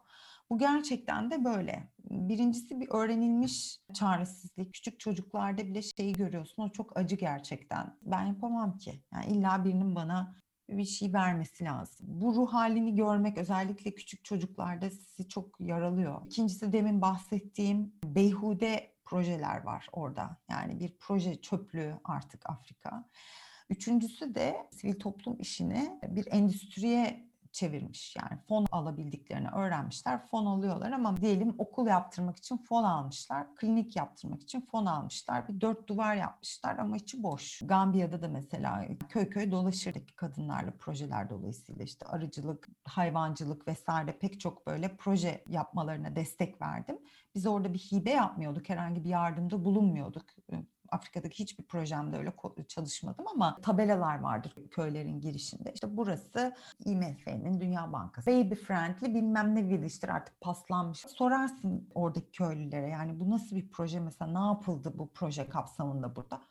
Bu gerçekten de böyle. Birincisi bir öğrenilmiş çaresizlik. Küçük çocuklarda bile şeyi görüyorsun. O çok acı gerçekten. Ben yapamam ki. Yani illa birinin bana bir şey vermesi lazım. Bu ruh halini görmek özellikle küçük çocuklarda sizi çok yaralıyor. İkincisi demin bahsettiğim beyhude projeler var orada. Yani bir proje çöplüğü artık Afrika. Üçüncüsü de sivil toplum işini bir endüstriye çevirmiş. Yani fon alabildiklerini öğrenmişler. Fon alıyorlar ama diyelim okul yaptırmak için fon almışlar. Klinik yaptırmak için fon almışlar. Bir dört duvar yapmışlar ama içi boş. Gambiya'da da mesela köy köy dolaşırdık kadınlarla projeler dolayısıyla işte arıcılık, hayvancılık vesaire pek çok böyle proje yapmalarına destek verdim. Biz orada bir hibe yapmıyorduk. Herhangi bir yardımda bulunmuyorduk Afrika'daki hiçbir projemde öyle çalışmadım ama tabelalar vardır köylerin girişinde. İşte burası IMF'nin Dünya Bankası. Baby friendly bilmem ne village'dir artık paslanmış. Sorarsın oradaki köylülere yani bu nasıl bir proje mesela ne yapıldı bu proje kapsamında burada?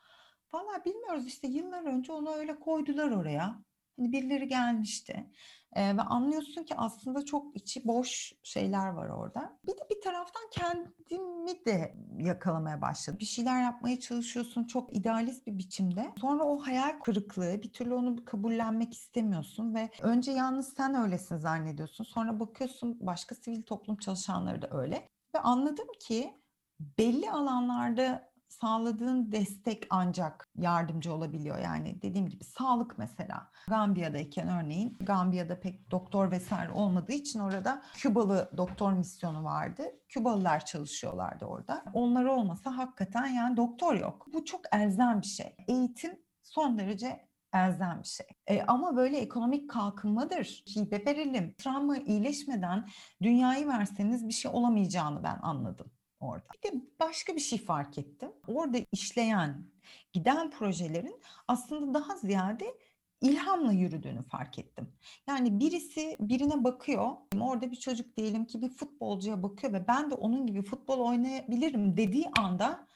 Valla bilmiyoruz işte yıllar önce onu öyle koydular oraya. Hani birileri gelmişti. Ee, ve anlıyorsun ki aslında çok içi boş şeyler var orada. Bir de bir taraftan kendimi de yakalamaya başladım. Bir şeyler yapmaya çalışıyorsun çok idealist bir biçimde. Sonra o hayal kırıklığı bir türlü onu kabullenmek istemiyorsun ve önce yalnız sen öylesin zannediyorsun. Sonra bakıyorsun başka sivil toplum çalışanları da öyle. Ve anladım ki belli alanlarda sağladığın destek ancak yardımcı olabiliyor. Yani dediğim gibi sağlık mesela. Gambiya'dayken örneğin Gambiya'da pek doktor vesaire olmadığı için orada Kübalı doktor misyonu vardı. Kübalılar çalışıyorlardı orada. Onlar olmasa hakikaten yani doktor yok. Bu çok elzem bir şey. Eğitim son derece elzem bir şey. E, ama böyle ekonomik kalkınmadır. Hibe verelim. Travma iyileşmeden dünyayı verseniz bir şey olamayacağını ben anladım orada. Bir de başka bir şey fark ettim. Orada işleyen, giden projelerin aslında daha ziyade ilhamla yürüdüğünü fark ettim. Yani birisi birine bakıyor. Orada bir çocuk diyelim ki bir futbolcuya bakıyor ve ben de onun gibi futbol oynayabilirim dediği anda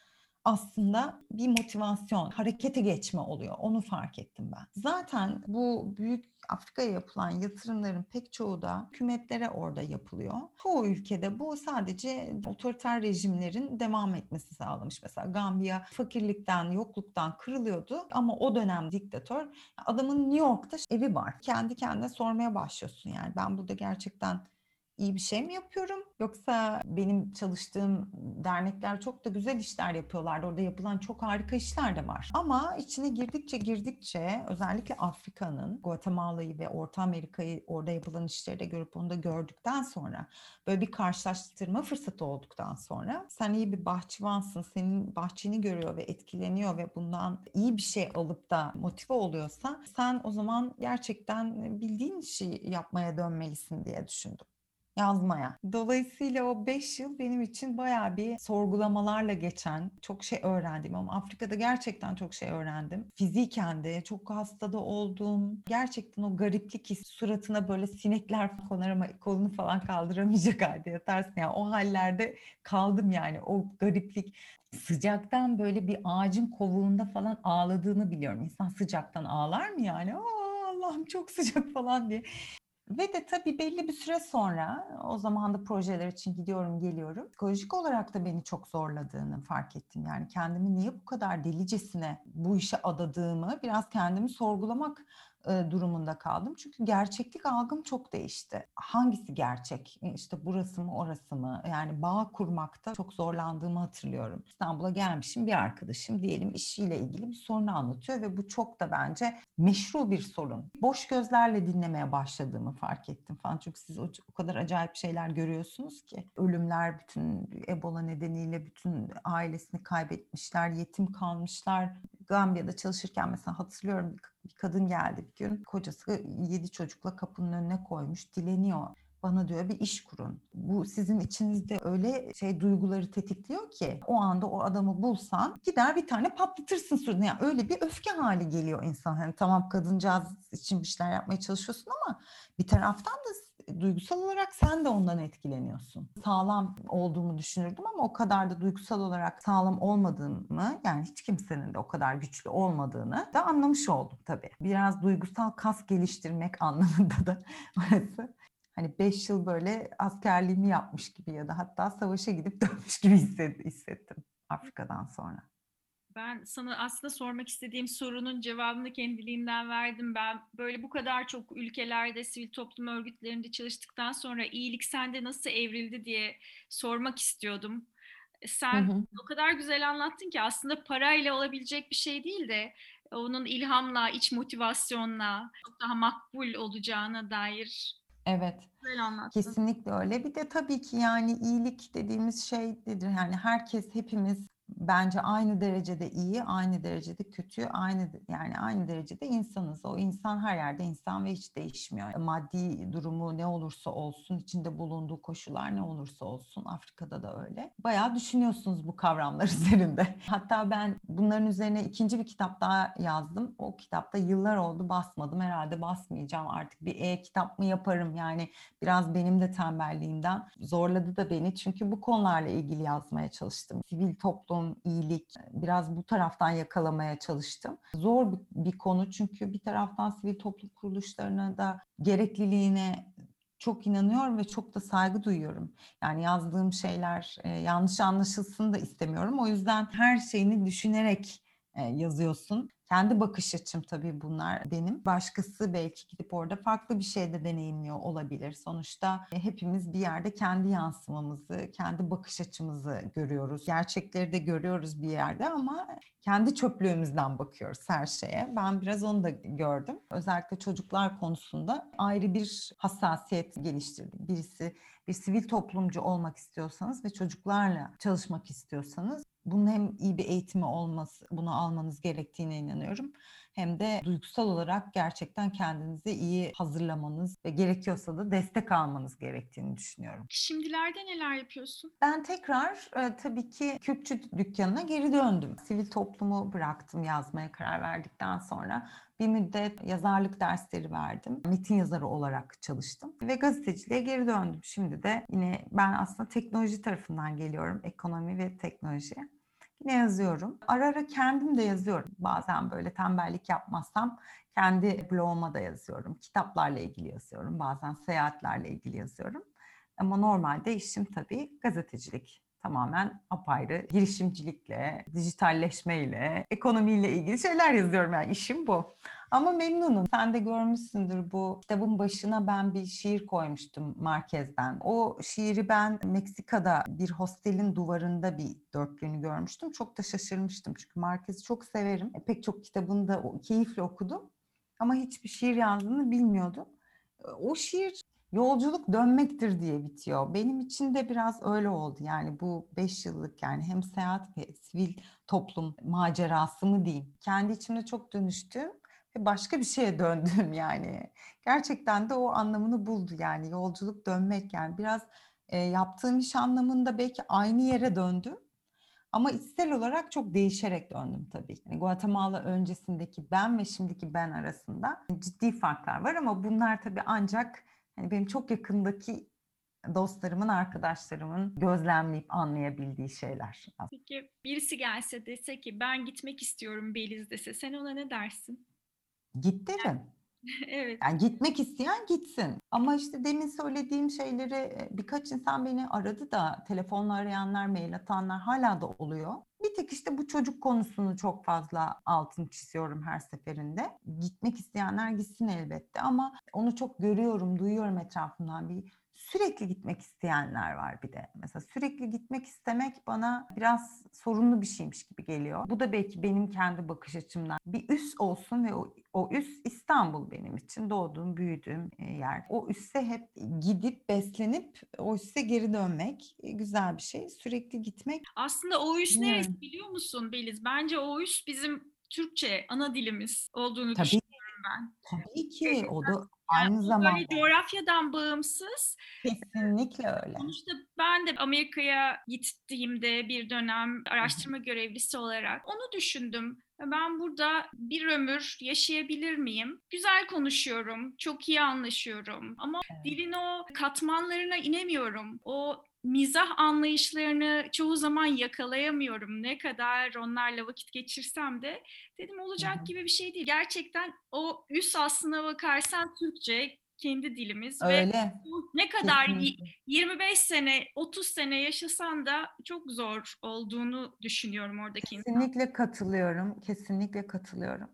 aslında bir motivasyon, harekete geçme oluyor. Onu fark ettim ben. Zaten bu büyük Afrika'ya yapılan yatırımların pek çoğu da hükümetlere orada yapılıyor. Çoğu ülkede bu sadece otoriter rejimlerin devam etmesi sağlamış. Mesela Gambiya fakirlikten, yokluktan kırılıyordu ama o dönem diktatör adamın New York'ta evi var. Kendi kendine sormaya başlıyorsun yani ben burada gerçekten iyi bir şey mi yapıyorum? Yoksa benim çalıştığım dernekler çok da güzel işler yapıyorlar. Orada yapılan çok harika işler de var. Ama içine girdikçe girdikçe özellikle Afrika'nın, Guatemala'yı ve Orta Amerika'yı orada yapılan işleri de görüp onu da gördükten sonra böyle bir karşılaştırma fırsatı olduktan sonra sen iyi bir bahçıvansın, senin bahçeni görüyor ve etkileniyor ve bundan iyi bir şey alıp da motive oluyorsa sen o zaman gerçekten bildiğin işi yapmaya dönmelisin diye düşündüm yazmaya. Dolayısıyla o 5 yıl benim için baya bir sorgulamalarla geçen, çok şey öğrendim ama Afrika'da gerçekten çok şey öğrendim. Fiziken de çok hastada oldum. Gerçekten o gariplik his, suratına böyle sinekler konar ama kolunu falan kaldıramayacak halde yatarsın. Yani o hallerde kaldım yani o gariplik sıcaktan böyle bir ağacın kovuğunda falan ağladığını biliyorum. İnsan sıcaktan ağlar mı yani? Aa, Allah'ım çok sıcak falan diye. Ve de tabii belli bir süre sonra o zaman da projeler için gidiyorum geliyorum. Psikolojik olarak da beni çok zorladığını fark ettim. Yani kendimi niye bu kadar delicesine bu işe adadığımı biraz kendimi sorgulamak e, durumunda kaldım. Çünkü gerçeklik algım çok değişti. Hangisi gerçek? E, İşte burası mı orası mı? Yani bağ kurmakta çok zorlandığımı hatırlıyorum. İstanbul'a gelmişim bir arkadaşım diyelim işiyle ilgili bir sorunu anlatıyor ve bu çok da bence meşru bir sorun. Boş gözlerle dinlemeye başladığımı fark ettim falan. Çünkü siz o, o kadar acayip şeyler görüyorsunuz ki. Ölümler bütün Ebola nedeniyle bütün ailesini kaybetmişler, yetim kalmışlar. Gambiya'da çalışırken mesela hatırlıyorum bir kadın geldi bir gün. Kocası yedi çocukla kapının önüne koymuş, dileniyor. Bana diyor bir iş kurun. Bu sizin içinizde öyle şey duyguları tetikliyor ki o anda o adamı bulsan gider bir tane patlatırsın suratına. Yani öyle bir öfke hali geliyor insan. Hani tamam kadıncağız için bir şeyler yapmaya çalışıyorsun ama bir taraftan da duygusal olarak sen de ondan etkileniyorsun. Sağlam olduğumu düşünürdüm ama o kadar da duygusal olarak sağlam olmadığımı yani hiç kimsenin de o kadar güçlü olmadığını da anlamış oldum tabii. Biraz duygusal kas geliştirmek anlamında da orası. Hani beş yıl böyle askerliğimi yapmış gibi ya da hatta savaşa gidip dönmüş gibi hissettim Afrika'dan sonra. Ben sana aslında sormak istediğim sorunun cevabını kendiliğimden verdim. Ben böyle bu kadar çok ülkelerde, sivil toplum örgütlerinde çalıştıktan sonra iyilik sende nasıl evrildi diye sormak istiyordum. Sen hı hı. o kadar güzel anlattın ki aslında parayla olabilecek bir şey değil de onun ilhamla, iç motivasyonla çok daha makbul olacağına dair Evet. Kesinlikle öyle. Bir de tabii ki yani iyilik dediğimiz şeydir. Yani herkes hepimiz bence aynı derecede iyi, aynı derecede kötü, aynı yani aynı derecede insanız. O insan her yerde insan ve hiç değişmiyor. Maddi durumu ne olursa olsun, içinde bulunduğu koşullar ne olursa olsun Afrika'da da öyle. Bayağı düşünüyorsunuz bu kavramlar üzerinde. Hatta ben bunların üzerine ikinci bir kitap daha yazdım. O kitapta yıllar oldu basmadım. Herhalde basmayacağım artık bir e-kitap mı yaparım yani biraz benim de tembelliğimden zorladı da beni. Çünkü bu konularla ilgili yazmaya çalıştım. Sivil toplum toplum, iyilik biraz bu taraftan yakalamaya çalıştım. Zor bir, konu çünkü bir taraftan sivil toplum kuruluşlarına da gerekliliğine çok inanıyorum ve çok da saygı duyuyorum. Yani yazdığım şeyler e, yanlış anlaşılsın da istemiyorum. O yüzden her şeyini düşünerek yazıyorsun. Kendi bakış açım tabii bunlar benim. Başkası belki gidip orada farklı bir şey de deneyimliyor olabilir. Sonuçta e, hepimiz bir yerde kendi yansımamızı, kendi bakış açımızı görüyoruz. Gerçekleri de görüyoruz bir yerde ama kendi çöplüğümüzden bakıyoruz her şeye. Ben biraz onu da gördüm. Özellikle çocuklar konusunda ayrı bir hassasiyet geliştirdim. Birisi bir sivil toplumcu olmak istiyorsanız ve çocuklarla çalışmak istiyorsanız bunun hem iyi bir eğitimi olması, bunu almanız gerektiğine inanıyorum. Hem de duygusal olarak gerçekten kendinizi iyi hazırlamanız ve gerekiyorsa da destek almanız gerektiğini düşünüyorum. Şimdilerde neler yapıyorsun? Ben tekrar e, tabii ki Küpçü dükkanına geri döndüm. Sivil toplumu bıraktım yazmaya karar verdikten sonra. Bir müddet yazarlık dersleri verdim. Metin yazarı olarak çalıştım ve gazeteciliğe geri döndüm. Şimdi de yine ben aslında teknoloji tarafından geliyorum. Ekonomi ve teknoloji. Yine yazıyorum. Ara ara kendim de yazıyorum. Bazen böyle tembellik yapmazsam kendi bloguma da yazıyorum. Kitaplarla ilgili yazıyorum. Bazen seyahatlerle ilgili yazıyorum. Ama normalde işim tabii gazetecilik. Tamamen apayrı girişimcilikle, dijitalleşmeyle, ekonomiyle ilgili şeyler yazıyorum. Yani işim bu. Ama memnunum. Sen de görmüşsündür bu kitabın başına ben bir şiir koymuştum Marquez'den. O şiiri ben Meksika'da bir hostelin duvarında bir dörtlüğünü görmüştüm. Çok da şaşırmıştım çünkü Marquez'i çok severim. E, pek çok kitabını da keyifle okudum. Ama hiçbir şiir yazdığını bilmiyordum. E, o şiir yolculuk dönmektir diye bitiyor. Benim için de biraz öyle oldu. Yani bu beş yıllık yani hem seyahat ve sivil toplum macerası mı diyeyim. Kendi içimde çok dönüştüm başka bir şeye döndüm yani. Gerçekten de o anlamını buldu yani yolculuk dönmek yani biraz e, yaptığım iş anlamında belki aynı yere döndüm. Ama içsel olarak çok değişerek döndüm tabii. Yani Guatemala öncesindeki ben ve şimdiki ben arasında ciddi farklar var ama bunlar tabii ancak hani benim çok yakındaki dostlarımın, arkadaşlarımın gözlemleyip anlayabildiği şeyler. Peki birisi gelse dese ki ben gitmek istiyorum Beliz dese sen ona ne dersin? Git derim. Evet. Yani gitmek isteyen gitsin. Ama işte demin söylediğim şeyleri e, birkaç insan beni aradı da telefonla arayanlar, mail atanlar hala da oluyor. Bir tek işte bu çocuk konusunu çok fazla altını çiziyorum her seferinde. Gitmek isteyenler gitsin elbette ama onu çok görüyorum, duyuyorum etrafımdan bir sürekli gitmek isteyenler var bir de. Mesela sürekli gitmek istemek bana biraz sorunlu bir şeymiş gibi geliyor. Bu da belki benim kendi bakış açımdan. Bir üs olsun ve o, o üs İstanbul benim için. Doğduğum, büyüdüğüm e, yer. O üsse hep gidip beslenip o üsse geri dönmek e, güzel bir şey. Sürekli gitmek Aslında o üs neresi biliyor musun Beliz? Bence o üs bizim Türkçe ana dilimiz olduğunu tabii düşünüyorum ben. tabii ki o da aynı o zamanda böyle coğrafyadan bağımsız. kesinlikle öyle. Sonuçta ben de Amerika'ya gittiğimde bir dönem araştırma görevlisi olarak onu düşündüm. Ben burada bir ömür yaşayabilir miyim? Güzel konuşuyorum, çok iyi anlaşıyorum ama Evet. dilin o katmanlarına inemiyorum. O mizah anlayışlarını çoğu zaman yakalayamıyorum. Ne kadar onlarla vakit geçirsem de dedim olacak gibi bir şey değil. Gerçekten o üs aslına bakarsan Türkçe kendi dilimiz ve Öyle. bu ne kadar Kesinlikle. 25 sene, 30 sene yaşasan da çok zor olduğunu düşünüyorum oradaki insan. Kesinlikle katılıyorum. Kesinlikle katılıyorum.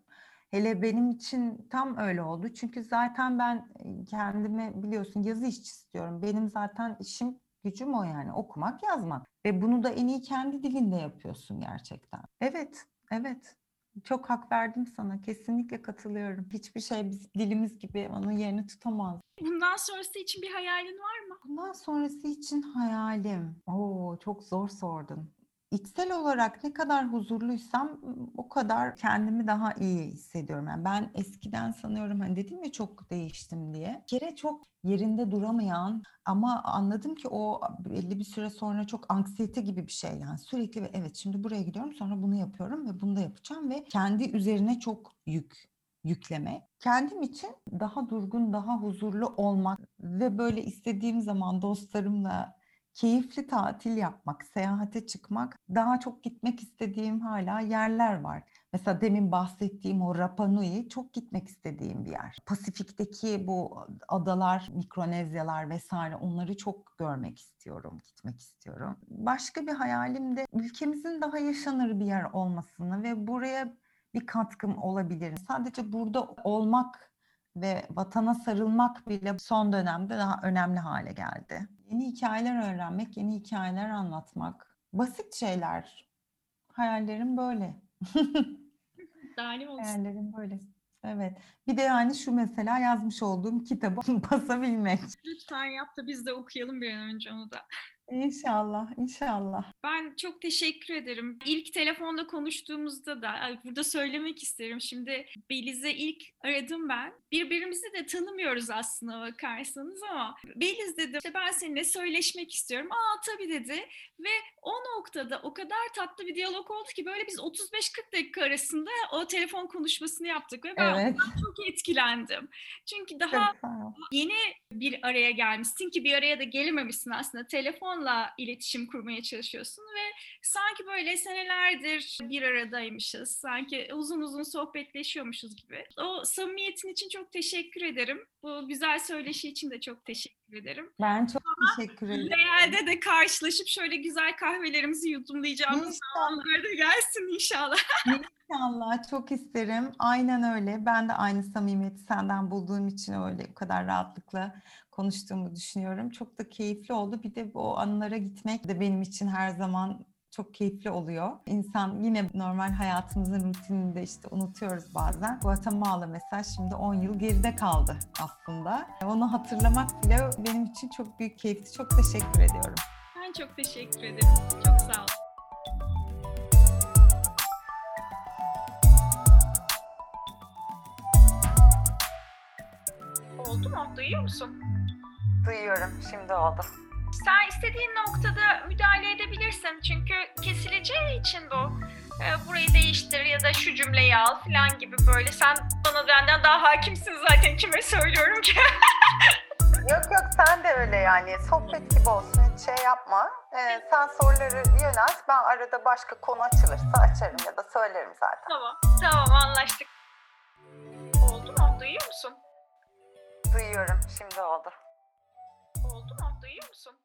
Hele benim için tam öyle oldu. Çünkü zaten ben kendimi biliyorsun yazı işçi istiyorum. Benim zaten işim gücüm o yani okumak yazmak. Ve bunu da en iyi kendi dilinde yapıyorsun gerçekten. Evet, evet. Çok hak verdim sana. Kesinlikle katılıyorum. Hiçbir şey biz dilimiz gibi onun yerini tutamaz. Bundan sonrası için bir hayalin var mı? Bundan sonrası için hayalim. Oo, çok zor sordun. İçsel olarak ne kadar huzurluysam o kadar kendimi daha iyi hissediyorum. Yani ben eskiden sanıyorum hani dedim ya çok değiştim diye. Bir kere çok yerinde duramayan ama anladım ki o belli bir süre sonra çok anksiyete gibi bir şey yani sürekli ve evet şimdi buraya gidiyorum sonra bunu yapıyorum ve bunu da yapacağım ve kendi üzerine çok yük yükleme. Kendim için daha durgun, daha huzurlu olmak ve böyle istediğim zaman dostlarımla keyifli tatil yapmak, seyahate çıkmak, daha çok gitmek istediğim hala yerler var. Mesela demin bahsettiğim o Rapa Nui çok gitmek istediğim bir yer. Pasifik'teki bu adalar, Mikronezyalar vesaire onları çok görmek istiyorum, gitmek istiyorum. Başka bir hayalim de ülkemizin daha yaşanır bir yer olmasını ve buraya bir katkım olabilir. Sadece burada olmak ve vatana sarılmak bile son dönemde daha önemli hale geldi. Yeni hikayeler öğrenmek, yeni hikayeler anlatmak. Basit şeyler. Hayallerim böyle. Dalim olsun. Hayallerim böyle. Evet. Bir de yani şu mesela yazmış olduğum kitabı basabilmek. Lütfen yap da biz de okuyalım bir an önce onu da. İnşallah, inşallah. Ben çok teşekkür ederim. İlk telefonda konuştuğumuzda da burada söylemek isterim. Şimdi Beliz'e ilk aradım ben. Birbirimizi de tanımıyoruz aslında bakarsanız ama Beliz dedi işte ben seninle söyleşmek istiyorum. Aa tabii dedi ve o noktada o kadar tatlı bir diyalog oldu ki böyle biz 35-40 dakika arasında o telefon konuşmasını yaptık ve ben Evet. çok etkilendim. Çünkü daha yeni bir araya gelmişsin ki bir araya da gelememişsin aslında. Telefonla iletişim kurmaya çalışıyorsun ve sanki böyle senelerdir bir aradaymışız. Sanki uzun uzun sohbetleşiyormuşuz gibi. O samimiyetin için çok teşekkür ederim. Bu güzel söyleşi için de çok teşekkür ederim. Ben çok teşekkür ederim. Realde de karşılaşıp şöyle güzel kahvelerimizi yudumlayacağımız zamanlar da gelsin inşallah. İnşallah çok isterim. Aynen öyle. Ben de aynı samimiyeti senden bulduğum için öyle bu kadar rahatlıkla konuştuğumu düşünüyorum. Çok da keyifli oldu. Bir de o anılara gitmek de benim için her zaman çok keyifli oluyor. İnsan yine normal hayatımızın rutininde işte unutuyoruz bazen. Guatemala mesela şimdi 10 yıl geride kaldı aslında. Onu hatırlamak bile benim için çok büyük keyifti. Çok teşekkür ediyorum. Ben çok teşekkür ederim. Çok sağ ol. Oldu mu? Duyuyor musun? Duyuyorum. Şimdi oldu. Sen istediğin noktada müdahale edebilirsin. Çünkü kesileceği için bu. Ee, burayı değiştir ya da şu cümleyi al falan gibi böyle. Sen bana benden daha hakimsin zaten kime söylüyorum ki. Yok yok sen de öyle yani sohbet gibi olsun hiç şey yapma. Ee, sen soruları yönelt ben arada başka konu açılırsa açarım ya da söylerim zaten. tamam. Tamam anlaştık. Oldu mu? Duyuyor musun? duyuyorum. Şimdi oldu. Oldu mu? Duyuyor musun?